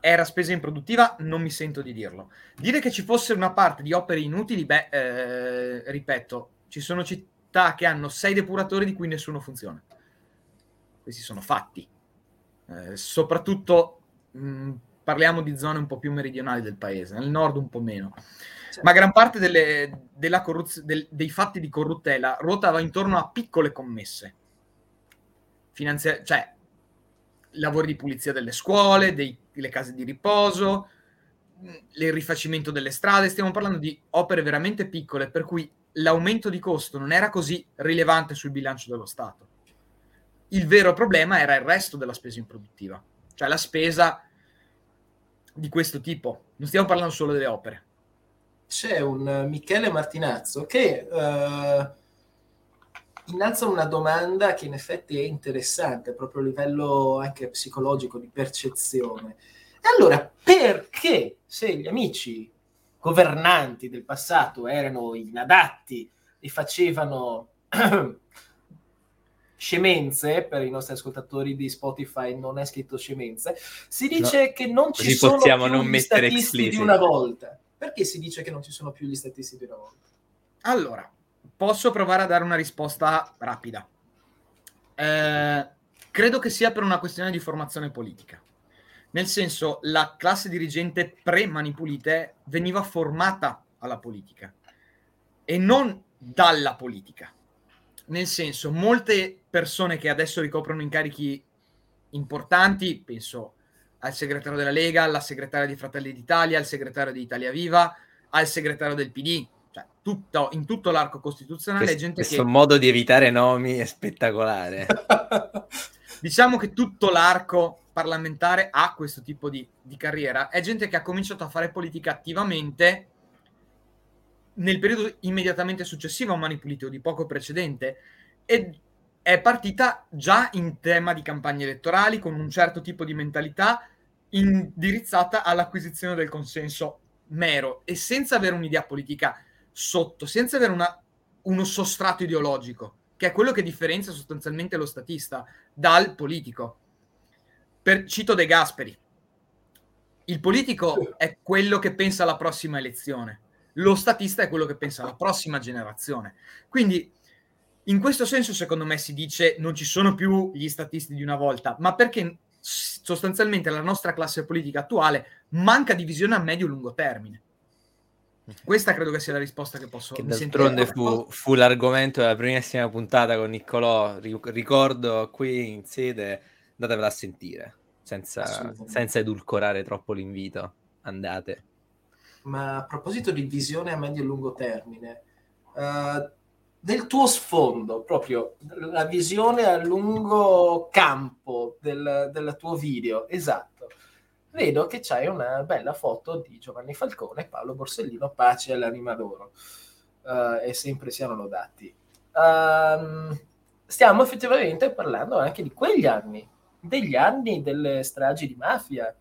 era spesa improduttiva non mi sento di dirlo. Dire che ci fosse una parte di opere inutili, beh, eh, ripeto, ci sono città che hanno sei depuratori di cui nessuno funziona. Questi sono fatti. Eh, soprattutto mh, parliamo di zone un po' più meridionali del paese, nel nord un po' meno. Ma gran parte delle, della corruz- del- dei fatti di corruttela ruotava intorno a piccole commesse. Finanzia- cioè, lavori di pulizia delle scuole, dei- delle case di riposo, il rifacimento delle strade. Stiamo parlando di opere veramente piccole, per cui l'aumento di costo non era così rilevante sul bilancio dello Stato. Il vero problema era il resto della spesa improduttiva, cioè la spesa di questo tipo. Non stiamo parlando solo delle opere. C'è un eh, Michele Martinazzo che eh, innalza una domanda che in effetti è interessante proprio a livello anche psicologico di percezione. E allora, perché se gli amici governanti del passato erano inadatti e facevano scemenze, per i nostri ascoltatori di Spotify non è scritto scemenze, si dice che non ci sono più non gli statisti di una volta. Perché si dice che non ci sono più gli statisti di una volta? Allora, posso provare a dare una risposta rapida. Eh, credo che sia per una questione di formazione politica. Nel senso, la classe dirigente pre-Mani Pulite veniva formata alla politica e non dalla politica. Nel senso, molte persone che adesso ricoprono incarichi importanti, penso al segretario della Lega, alla segretaria di Fratelli d'Italia, al segretario di Italia Viva, al segretario del PD, cioè tutto, in tutto l'arco costituzionale Questo, gente questo che modo di evitare nomi è spettacolare. diciamo che tutto l'arco parlamentare ha questo tipo di, di carriera. È gente che ha cominciato a fare politica attivamente nel periodo immediatamente successivo a Mani Pulite o di poco precedente e è partita già in tema di campagne elettorali con un certo tipo di mentalità indirizzata all'acquisizione del consenso mero e senza avere un'idea politica sotto, senza avere una, uno sostrato ideologico, che è quello che differenzia sostanzialmente lo statista dal politico. Per, cito De Gasperi. Il politico è quello che pensa alla prossima elezione, lo statista è quello che pensa alla prossima generazione. Quindi, in questo senso, secondo me, si dice non ci sono più gli statisti di una volta, ma perché sostanzialmente la nostra classe politica attuale manca di visione a medio-lungo termine. Questa credo che sia la risposta che posso che d'altronde fu, fu, l'argomento della primissima puntata con Niccolò. Ricordo qui in sede, andatevela a sentire senza, senza edulcorare troppo l'invito. Andate. Ma a proposito di visione a medio e lungo termine, uh, del tuo sfondo, proprio la visione a lungo campo del, del tuo video, esatto. Vedo che c'hai una bella foto di Giovanni Falcone e Paolo Borsellino, pace all'anima d'oro, uh, e sempre siano lodati. Um, stiamo effettivamente parlando anche di quegli anni, degli anni delle stragi di mafia,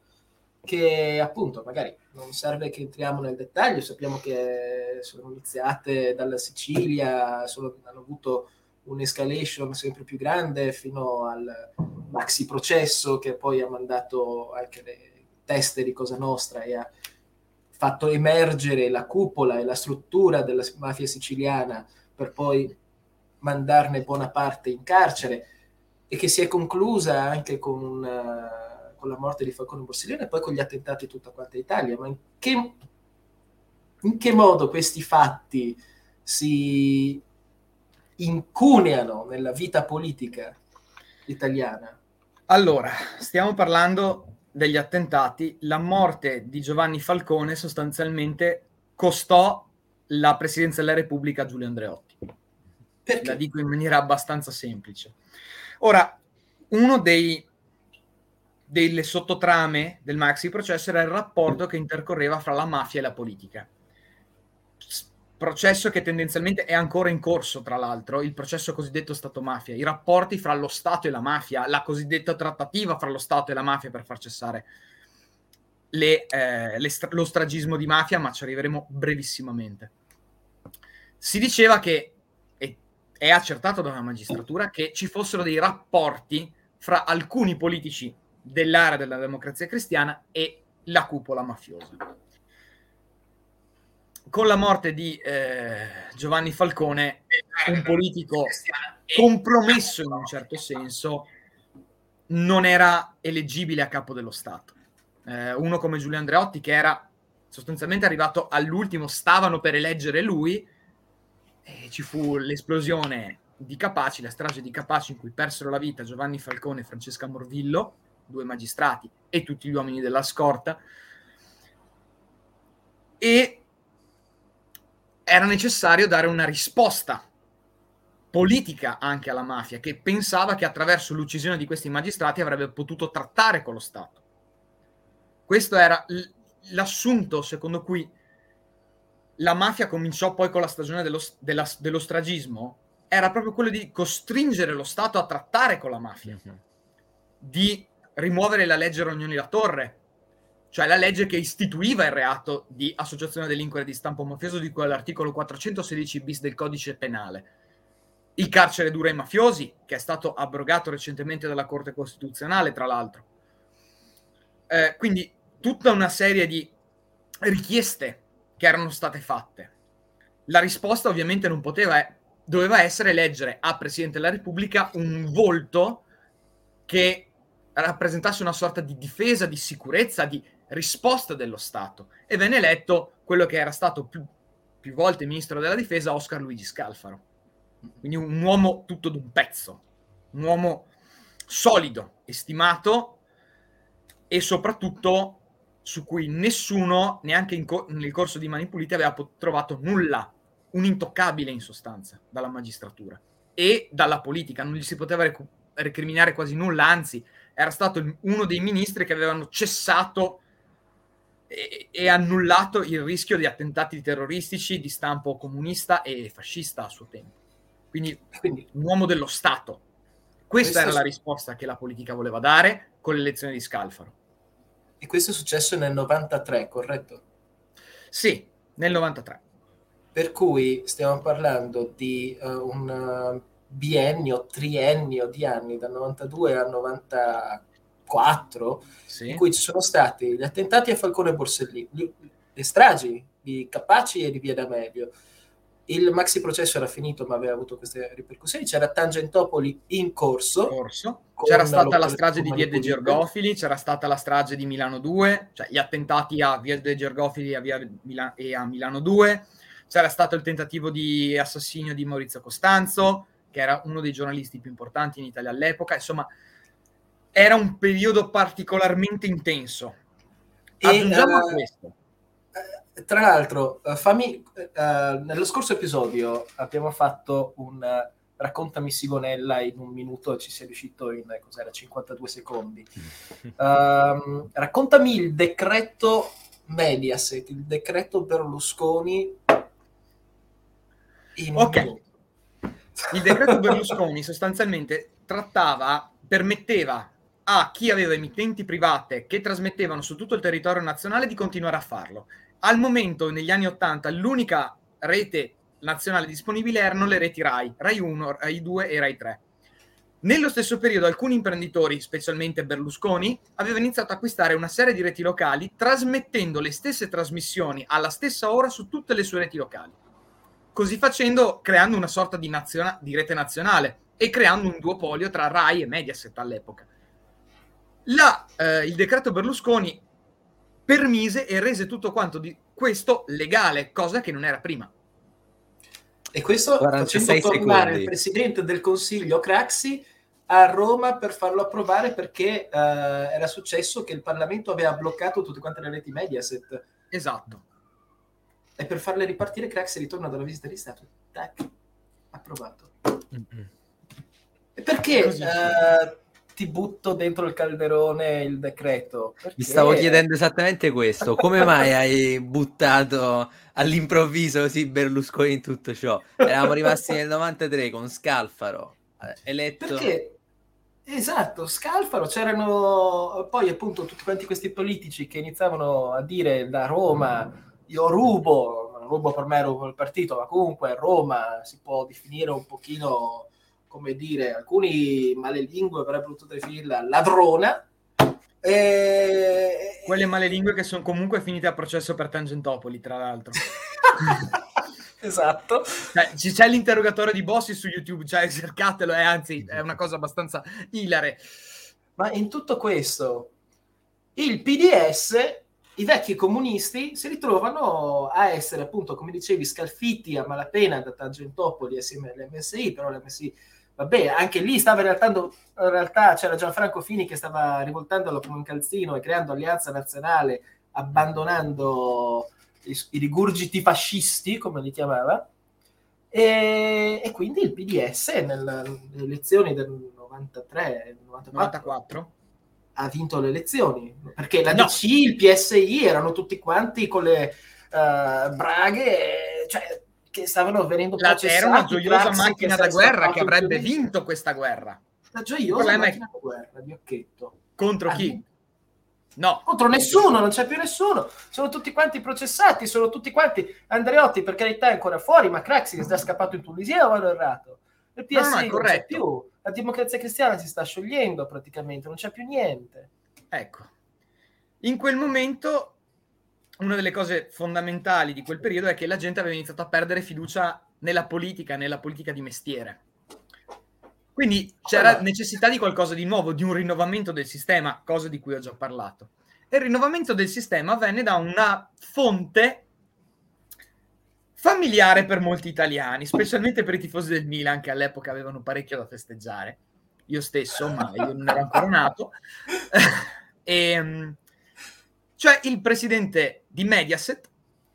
che appunto magari non serve che entriamo nel dettaglio, sappiamo che sono iniziate dalla Sicilia, sono, hanno avuto un'escalation sempre più grande fino al maxi processo che poi ha mandato anche le teste di Cosa Nostra e ha fatto emergere la cupola e la struttura della mafia siciliana per poi mandarne buona parte in carcere e che si è conclusa anche con, una, con la morte di Falcone Borsellino e poi con gli attentati in tutta quanta Italia. Ma in che, in che modo questi fatti si incuneano nella vita politica italiana? Allora, stiamo parlando degli attentati. La morte di Giovanni Falcone sostanzialmente costò la presidenza della Repubblica a Giulio Andreotti. Perché? La dico in maniera abbastanza semplice. Ora, uno dei delle sottotrame del maxi processo era il rapporto che intercorreva fra la mafia e la politica. Processo che tendenzialmente è ancora in corso, tra l'altro, il processo cosiddetto Stato-mafia, i rapporti fra lo Stato e la mafia, la cosiddetta trattativa fra lo Stato e la mafia per far cessare le, eh, le stra- lo stragismo di mafia, ma ci arriveremo brevissimamente. Si diceva che è accertato dalla magistratura che ci fossero dei rapporti fra alcuni politici dell'area della democrazia cristiana e la cupola mafiosa. Con la morte di eh, Giovanni Falcone, un politico compromesso in un certo senso, non era eleggibile a capo dello Stato. Eh, uno come Giulio Andreotti, che era sostanzialmente arrivato all'ultimo, stavano per eleggere lui, e ci fu l'esplosione di Capaci, la strage di Capaci in cui persero la vita Giovanni Falcone e Francesca Morvillo, due magistrati e tutti gli uomini della scorta. E era necessario dare una risposta politica anche alla mafia, che pensava che attraverso l'uccisione di questi magistrati avrebbe potuto trattare con lo Stato. Questo era l'assunto secondo cui la mafia cominciò poi con la stagione dello, della, dello stragismo, era proprio quello di costringere lo Stato a trattare con la mafia, mm-hmm. di rimuovere la legge Rognoni La Torre, cioè la legge che istituiva il reato di associazione delinquere di stampo mafioso di cui all'articolo 416 bis del codice penale. Il carcere duro ai mafiosi, che è stato abrogato recentemente dalla Corte Costituzionale, tra l'altro. Eh, quindi tutta una serie di richieste che erano state fatte. La risposta ovviamente non poteva, doveva essere leggere a Presidente della Repubblica un volto che rappresentasse una sorta di difesa, di sicurezza, di risposta dello Stato. E venne eletto quello che era stato più, più volte ministro della difesa, Oscar Luigi Scalfaro. Quindi un uomo tutto d'un pezzo, un uomo solido, estimato e soprattutto su cui nessuno, neanche co- nel corso di Mani Pulite, aveva pot- trovato nulla, un intoccabile in sostanza, dalla magistratura e dalla politica. Non gli si poteva rec- recriminare quasi nulla, anzi, era stato uno dei ministri che avevano cessato e, e annullato il rischio di attentati terroristici di stampo comunista e fascista a suo tempo. Quindi, quindi un uomo dello Stato. Questa era la risposta che la politica voleva dare con l'elezione di Scalfaro. E questo è successo nel 93, corretto? Sì, nel 93. Per cui stiamo parlando di uh, un uh, biennio, triennio di anni, dal 92 al 94, sì. in cui ci sono stati gli attentati a Falcone e Borsellino, le stragi di Capaci e di Via D'Amelio, il maxi processo era finito ma aveva avuto queste ripercussioni, c'era Tangentopoli in corso. corso. C'era stata la strage di Via de Gergofili, c'era stata la strage di Milano 2, cioè gli attentati a Via de Gergofili a Via Mila- e a Milano 2, c'era stato il tentativo di assassinio di Maurizio Costanzo, che era uno dei giornalisti più importanti in Italia all'epoca, insomma era un periodo particolarmente intenso. E, Aggiungiamo uh, questo tra l'altro, uh, fammi, uh, nello scorso episodio abbiamo fatto un uh, raccontami Sigonella in un minuto ci sei riuscito in cos'era, 52 secondi. Um, raccontami il decreto Mediaset, il decreto Berlusconi in un ok. Il decreto Berlusconi sostanzialmente trattava, permetteva a chi aveva emittenti private che trasmettevano su tutto il territorio nazionale di continuare a farlo al momento, negli anni 80, l'unica rete nazionale disponibile erano le reti RAI, RAI 1, RAI 2 e RAI 3. Nello stesso periodo alcuni imprenditori, specialmente Berlusconi, avevano iniziato a acquistare una serie di reti locali trasmettendo le stesse trasmissioni alla stessa ora su tutte le sue reti locali. Così facendo, creando una sorta di, naziona- di rete nazionale e creando un duopolio tra RAI e Mediaset all'epoca. La, eh, il decreto Berlusconi permise e rese tutto quanto di questo legale, cosa che non era prima. E questo facendo tornare secondi. il presidente del Consiglio Craxi a Roma per farlo approvare perché uh, era successo che il Parlamento aveva bloccato tutte quante le reti Mediaset. Esatto. E per farle ripartire Craxi ritorna dalla visita di Stato. Tac, approvato. Mm-hmm. E perché uh, ti butto dentro il calderone il decreto. Perché... Mi stavo chiedendo esattamente questo, come mai hai buttato all'improvviso così Berlusconi in tutto ciò? Eravamo rimasti nel 93 con Scalfaro, eh, eletto... Perché? Esatto, Scalfaro, c'erano poi appunto tutti quanti questi politici che iniziavano a dire da Roma, io rubo, rubo per me, rubo il partito, ma comunque Roma si può definire un pochino come dire, alcuni malelingue avrebbero potuto definirla ladrona. E... Quelle malelingue che sono comunque finite a processo per Tangentopoli, tra l'altro. esatto. Cioè, c'è l'interrogatorio di Bossi su YouTube, cioè cercatelo, eh, anzi è una cosa abbastanza ilare. Ma in tutto questo, il PDS, i vecchi comunisti, si ritrovano a essere appunto, come dicevi, scalfitti a malapena da Tangentopoli assieme all'MSI, però l'MSI Vabbè, anche lì stava in realtà, in realtà c'era Gianfranco Fini che stava rivoltandolo come un calzino e creando alleanza nazionale, abbandonando i, i rigurgiti fascisti, come li chiamava, e, e quindi il PDS nelle elezioni del 93, 94, 94 ha vinto le elezioni, perché la no. DC, il PSI erano tutti quanti con le uh, braghe, cioè che stavano venendo la, Era una gioiosa macchina da guerra che avrebbe vinto questa guerra. La gioiosa macchina è... da guerra di Occhetto. Contro chi? No. Contro nessuno, non c'è più nessuno. Sono tutti quanti processati, sono tutti quanti. Andreotti, per carità, è ancora fuori, ma Craxi è già scappato in Tunisia o vado errato? Il PS no, no, non c'è più. La democrazia cristiana si sta sciogliendo praticamente, non c'è più niente. Ecco. In quel momento una delle cose fondamentali di quel periodo è che la gente aveva iniziato a perdere fiducia nella politica, nella politica di mestiere. Quindi c'era necessità di qualcosa di nuovo, di un rinnovamento del sistema, cosa di cui ho già parlato. E il rinnovamento del sistema venne da una fonte familiare per molti italiani, specialmente per i tifosi del Milan che all'epoca avevano parecchio da festeggiare. Io stesso, ma io non ero ancora nato. e, ehm, cioè il presidente di Mediaset,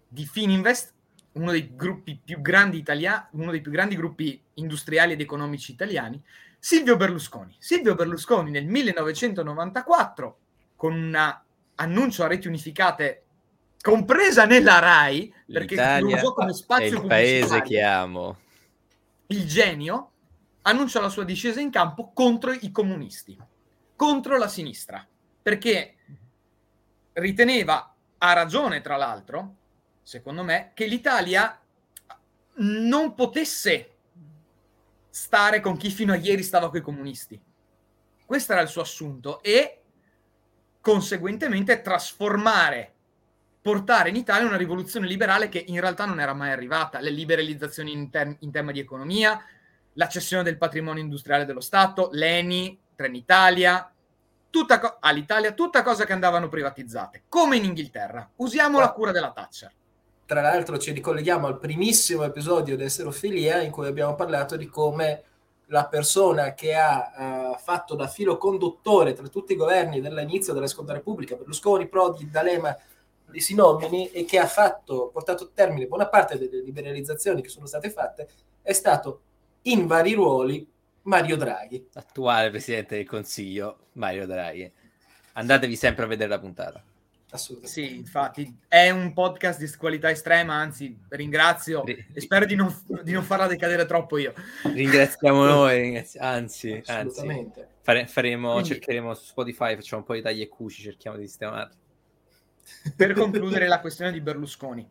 di Fininvest, uno dei gruppi più grandi italiani, uno dei più grandi gruppi industriali ed economici italiani, Silvio Berlusconi. Silvio Berlusconi nel 1994, con un annuncio a reti unificate compresa nella RAI, perché L'Italia lo usò come è spazio il paese che amo. il genio annuncia la sua discesa in campo contro i comunisti, contro la sinistra, perché riteneva, ha ragione tra l'altro, secondo me, che l'Italia non potesse stare con chi fino a ieri stava con i comunisti. Questo era il suo assunto e conseguentemente trasformare, portare in Italia una rivoluzione liberale che in realtà non era mai arrivata, le liberalizzazioni in, ter- in tema di economia, la cessione del patrimonio industriale dello Stato, l'ENI, Trenitalia, tutta co- all'Italia, tutta cose che andavano privatizzate, come in Inghilterra. Usiamo la cura della Thatcher. Tra l'altro ci ricolleghiamo al primissimo episodio di Esserofilia in cui abbiamo parlato di come la persona che ha uh, fatto da filo conduttore tra tutti i governi dall'inizio della Seconda Repubblica, Berlusconi, Prodi, D'Alema, di Sinomini, e che ha fatto, portato a termine buona parte delle liberalizzazioni che sono state fatte, è stato in vari ruoli Mario Draghi. Attuale Presidente del Consiglio, Mario Draghi. Andatevi sempre a vedere la puntata. Assolutamente. Sì, infatti è un podcast di qualità estrema, anzi ringrazio Ri- e spero di non, di non farla decadere troppo io. Ringraziamo noi, ringrazi- anzi, anzi Assolutamente. fare- faremo, Quindi- cercheremo su Spotify, facciamo un po' di tagli e cuci, cerchiamo di sistemarli. Per concludere la questione di Berlusconi.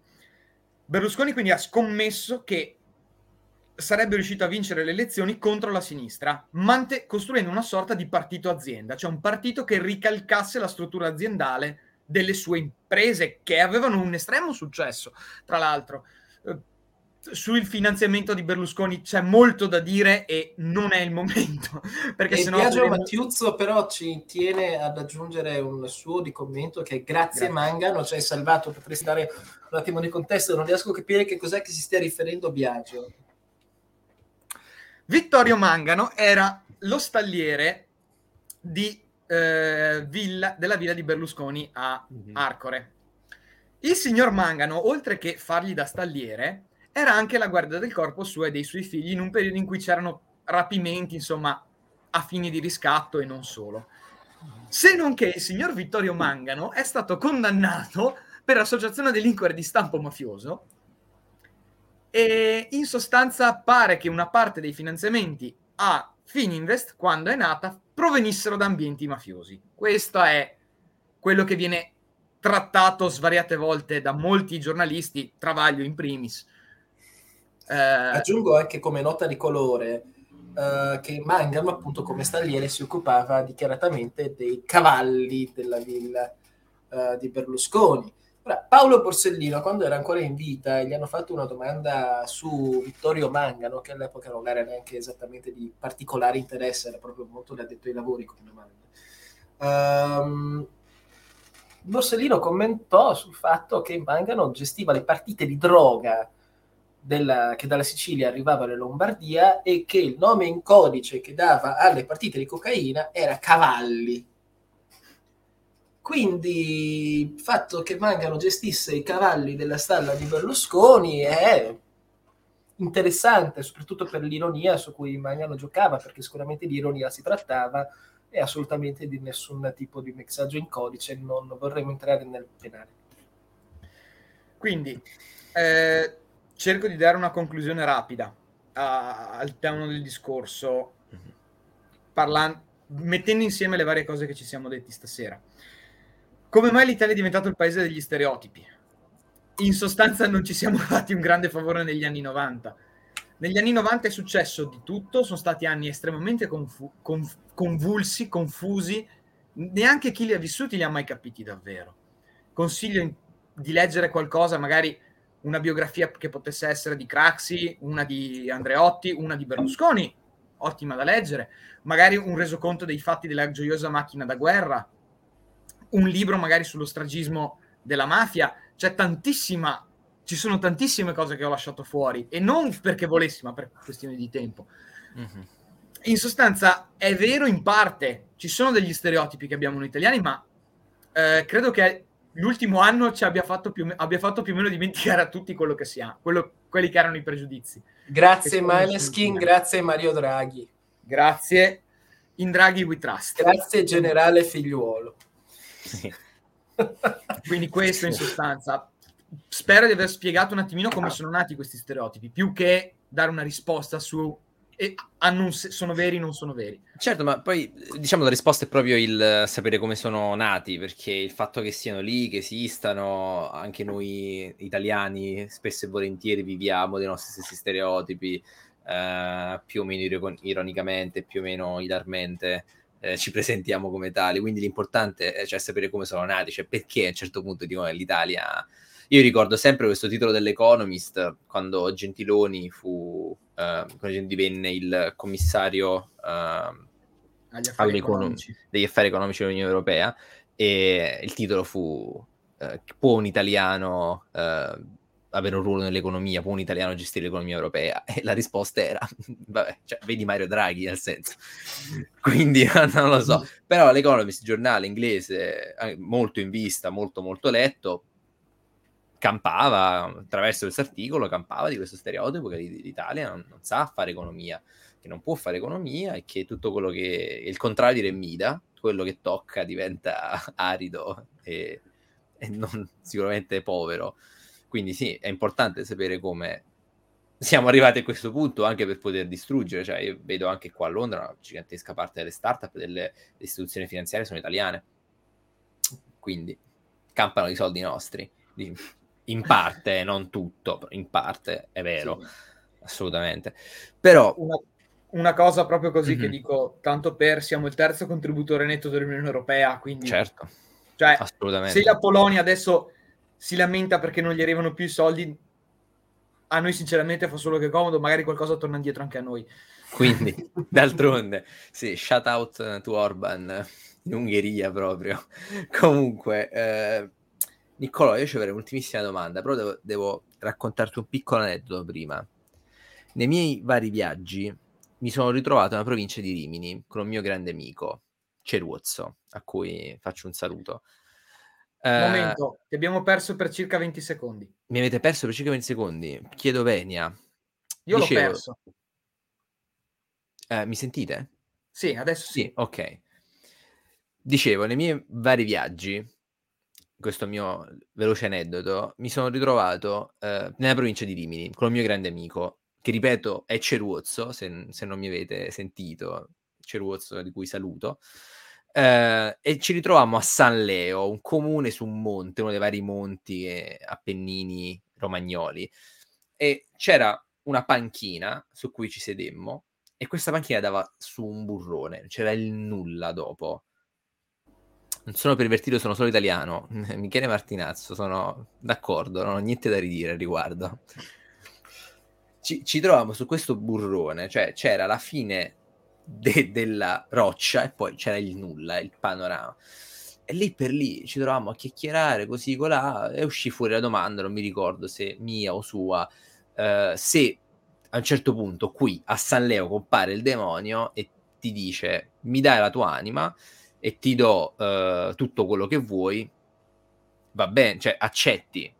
Berlusconi quindi ha scommesso che sarebbe riuscito a vincere le elezioni contro la sinistra, mante- costruendo una sorta di partito azienda, cioè un partito che ricalcasse la struttura aziendale delle sue imprese, che avevano un estremo successo, tra l'altro. Sul finanziamento di Berlusconi c'è molto da dire e non è il momento, perché E sennò Biagio avremo- Mattiuzzo però ci tiene ad aggiungere un suo di commento che grazie, Grazie. Mangano ci hai salvato, potresti dare un attimo di contesto, non riesco a capire che cos'è che si stia riferendo Biagio. Vittorio Mangano era lo stalliere di, eh, villa, della villa di Berlusconi a Mhm. Arcore. Il signor Mangano, oltre che fargli da stalliere, era anche la guardia del corpo sua e dei suoi figli in un periodo in cui c'erano rapimenti, insomma, a fini di riscatto e non solo. Se non che il signor Vittorio Mangano è stato condannato per associazione a delinquere di stampo mafioso e in sostanza pare che una parte dei finanziamenti a Fininvest, quando è nata, provenissero da ambienti mafiosi. Questo è quello che viene trattato svariate volte da molti giornalisti, Travaglio in primis. Eh, Aggiungo anche come nota di colore eh, che Mangano appunto come stalliere si occupava dichiaratamente dei cavalli della villa eh, di Berlusconi. Ora, Paolo Borsellino, quando era ancora in vita, gli hanno fatto una domanda su Vittorio Mangano, che all'epoca non era neanche esattamente di particolare interesse, era proprio molto addetto ai lavori come domanda. Ehm, Borsellino commentò sul fatto che Mangano gestiva le partite di droga della- che dalla Sicilia arrivavano in Lombardia e che il nome in codice che dava alle partite di cocaina era Cavalli. Quindi il fatto che Mangano gestisse i cavalli della stalla di Berlusconi è interessante, soprattutto per l'ironia su cui Mangano giocava, perché sicuramente di ironia si trattava e assolutamente di nessun tipo di messaggio in codice, non vorremmo entrare nel penale. Quindi eh, cerco di dare una conclusione rapida a- al piano del discorso, parlan- mettendo insieme le varie cose che ci siamo detti stasera. Come mai l'Italia è diventato il paese degli stereotipi? In sostanza non ci siamo fatti un grande favore negli anni 90. Negli anni 90 è successo di tutto, sono stati anni estremamente confu- conf- convulsi, confusi, neanche chi li ha vissuti li ha mai capiti davvero. Consiglio in- di leggere qualcosa, magari una biografia che potesse essere di Craxi, una di Andreotti, una di Berlusconi, ottima da leggere, magari un resoconto dei fatti della gioiosa macchina da guerra, un libro magari sullo stragismo della mafia, c'è tantissima, ci sono tantissime cose che ho lasciato fuori e non perché volessi, ma per questioni di tempo. Mhm. In sostanza è vero in parte, ci sono degli stereotipi che abbiamo noi italiani, ma eh, credo che l'ultimo anno ci abbia fatto, più, abbia fatto più o meno dimenticare a tutti quello che siamo, quello- quelli che erano i pregiudizi. Grazie nessuno. grazie Mario Draghi, Grazie, in Draghi we trust. grazie generale figliuolo. Sì. Quindi questo in sostanza. Spero di aver spiegato un attimino come sono nati questi stereotipi, più che dare una risposta su e hanno sono veri o non sono veri. Certo, ma poi diciamo la risposta è proprio il sapere come sono nati, perché il fatto che siano lì, che esistano, anche noi italiani spesso e volentieri viviamo dei nostri stessi stereotipi, eh, più o meno ironicamente, più o meno ilarmente. Eh, ci presentiamo come tali, quindi l'importante è cioè, sapere come sono nati, cioè perché a un certo punto dicono l'Italia io ricordo sempre questo titolo dell'Economist quando Gentiloni fu, eh, quando divenne il commissario eh, affari economici. degli affari economici dell'Unione Europea e il titolo fu eh, Può un italiano eh, avere un ruolo nell'economia, può un italiano gestire l'economia europea? E la risposta era, vabbè, cioè, vedi Mario Draghi nel senso. Quindi non lo so. Però l'Economist, giornale inglese, eh, molto in vista, molto molto letto, campava attraverso questo articolo, campava di questo stereotipo che l'Italia non, non, sa fare economia, che non può fare economia e che tutto quello che è il contrario di Remida, quello che tocca diventa arido e, e non sicuramente povero. Quindi sì, è importante sapere come siamo arrivati a questo punto anche per poter distruggere. Cioè, io vedo anche qua a Londra una gigantesca parte delle start-up, delle istituzioni finanziarie sono italiane. Quindi campano i soldi nostri in parte, non tutto, in parte è vero, sì. assolutamente. Però una, una, cosa proprio così mm-hmm. che dico, tanto per siamo il terzo contributore netto dell'Unione Europea, quindi certo. Cioè, assolutamente. se la Polonia adesso si lamenta perché non gli arrivano più i soldi, a noi sinceramente fa solo che comodo, magari qualcosa torna indietro anche a noi. Quindi, d'altronde, sì, shout out to Orban in Ungheria proprio. Comunque, eh, Niccolò, io ci avrei un'ultimissima domanda, però devo, devo raccontarti un piccolo aneddoto prima. Nei miei vari viaggi mi sono ritrovato nella provincia di Rimini con un mio grande amico, Ceruozzo, a cui faccio un saluto. Un momento, ti abbiamo perso per circa 20 secondi. Mi avete perso per circa 20 secondi? Chiedo Venia. Io Dicevo, l'ho perso. Eh, mi sentite? Sì, adesso sì. sì. Ok. Dicevo, nei miei vari viaggi questo mio veloce aneddoto, mi sono ritrovato eh, nella provincia di Rimini con il mio grande amico, che ripeto è Ceruozzo, se, se non mi avete sentito, Ceruozzo di cui saluto, eh, e ci ritrovammo a San Leo, un comune su un monte, uno dei vari monti e Appennini romagnoli, e c'era una panchina su cui ci sedemmo e questa panchina dava su un burrone, c'era il nulla dopo non sono pervertito, sono solo italiano. Michele Martinazzo, sono d'accordo, non ho niente da ridire al riguardo. Ci, ci troviamo su questo burrone, cioè c'era la fine de- della roccia e poi c'era il nulla, il panorama. E lì per lì ci trovavamo a chiacchierare così colà e uscì fuori la domanda, non mi ricordo se mia o sua, eh, se a un certo punto qui a San Leo compare il demonio e ti dice mi dai la tua anima e ti do uh, tutto quello che vuoi, va bene, cioè accetti.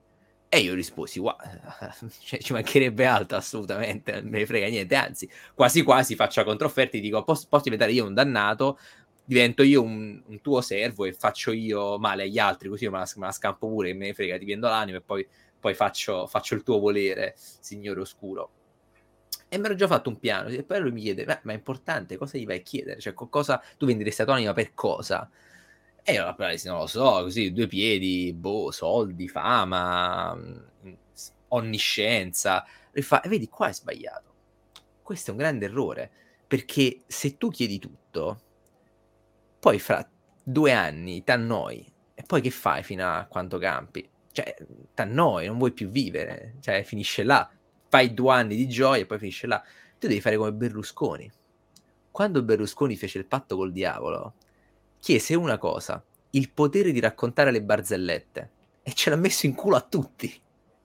E io risposi, guarda, cioè, ci mancherebbe altro assolutamente, non me ne frega niente, anzi, quasi quasi faccio controfferte dico, posso, posso, diventare io un dannato, divento io un, un, tuo servo e faccio io male agli altri, così me la, me la scampo pure, e me ne frega, ti vendo l'anima e poi, poi faccio, faccio il tuo volere, signore oscuro e mi ero già fatto un piano. E poi lui mi chiede: ma, ma è importante, cosa gli vai a chiedere? Cioè, cosa tu venderesti anima per cosa? E io presa, non lo so, così, due piedi, boh, soldi, fama, mm, onniscienza. E fa, e vedi, qua è sbagliato. Questo è un grande errore, perché se tu chiedi tutto, poi fra due anni ti annoi, e poi che fai fino a quanto campi? Cioè, ti annoi, non vuoi più vivere, cioè finisce là fai due anni di gioia e poi finisce là. Tu devi fare come Berlusconi. Quando Berlusconi fece il patto col diavolo, chiese una cosa, il potere di raccontare le barzellette, e ce l'ha messo in culo a tutti.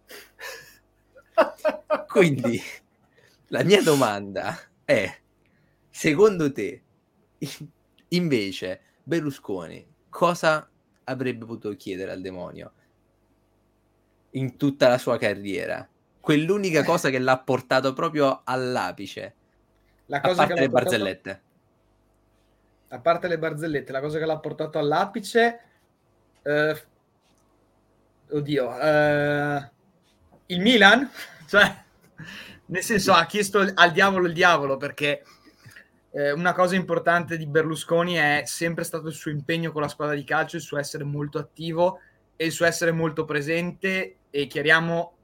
Quindi, la mia domanda è, secondo te, invece, Berlusconi cosa avrebbe potuto chiedere al demonio in tutta la sua carriera? Quell'unica cosa che l'ha portato proprio all'apice. La cosa a parte che le portato... barzellette. A parte le barzellette, la cosa che l'ha portato all'apice, eh, oddio, eh, il Milan, cioè, nel senso ha chiesto al diavolo il diavolo perché eh, una cosa importante di Berlusconi è sempre stato il suo impegno con la squadra di calcio, il suo essere molto attivo e il suo essere molto presente e chiariamo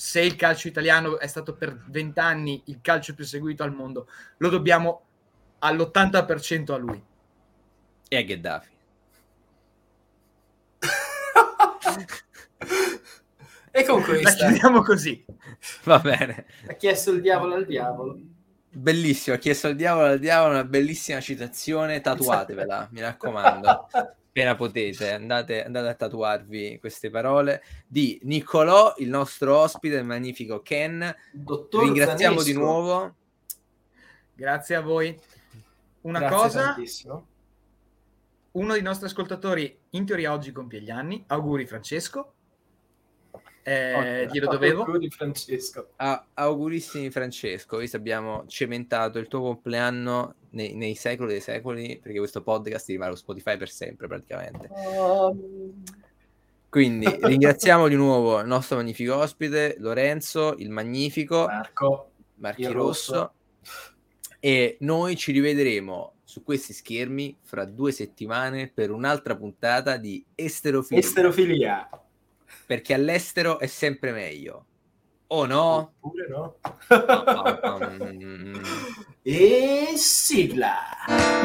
se il calcio italiano è stato per vent'anni il calcio più seguito al mondo, lo dobbiamo all'80% a lui. E a Gheddafi. e con questa... La chiudiamo così. Va bene. Ha chiesto il diavolo al diavolo. Bellissimo, ha chiesto al diavolo al diavolo una bellissima citazione, tatuatevela, mi raccomando. Appena potete, andate, andate, a tatuarvi queste parole di Niccolò, il nostro ospite, il magnifico Ken. Dottor Ringraziamo Zanesco. di nuovo. Grazie a voi. Una Grazie cosa, tantissimo. uno dei nostri ascoltatori in teoria oggi compie gli anni. Auguri Francesco. Eh, okay, glielo dovevo. Auguri Francesco. Ah, augurissimi Francesco, visto abbiamo cementato il tuo compleanno nei, nei, secoli dei secoli, perché questo podcast rimane su Spotify per sempre praticamente. Um... Quindi ringraziamo di nuovo il nostro magnifico ospite, Lorenzo, il magnifico Marco Marchi Rosso. Rosso. E noi ci rivedremo su questi schermi fra due settimane per un'altra puntata di Esterofilia. Esterofilia perché all'estero è sempre meglio. O no? Oppure no? e sigla.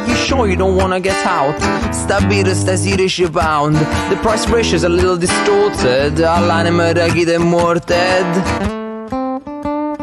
You sure you don't wanna get out? Stabile stasera ci pound. The price ratio is a little distorted. All'anima da chi è morted.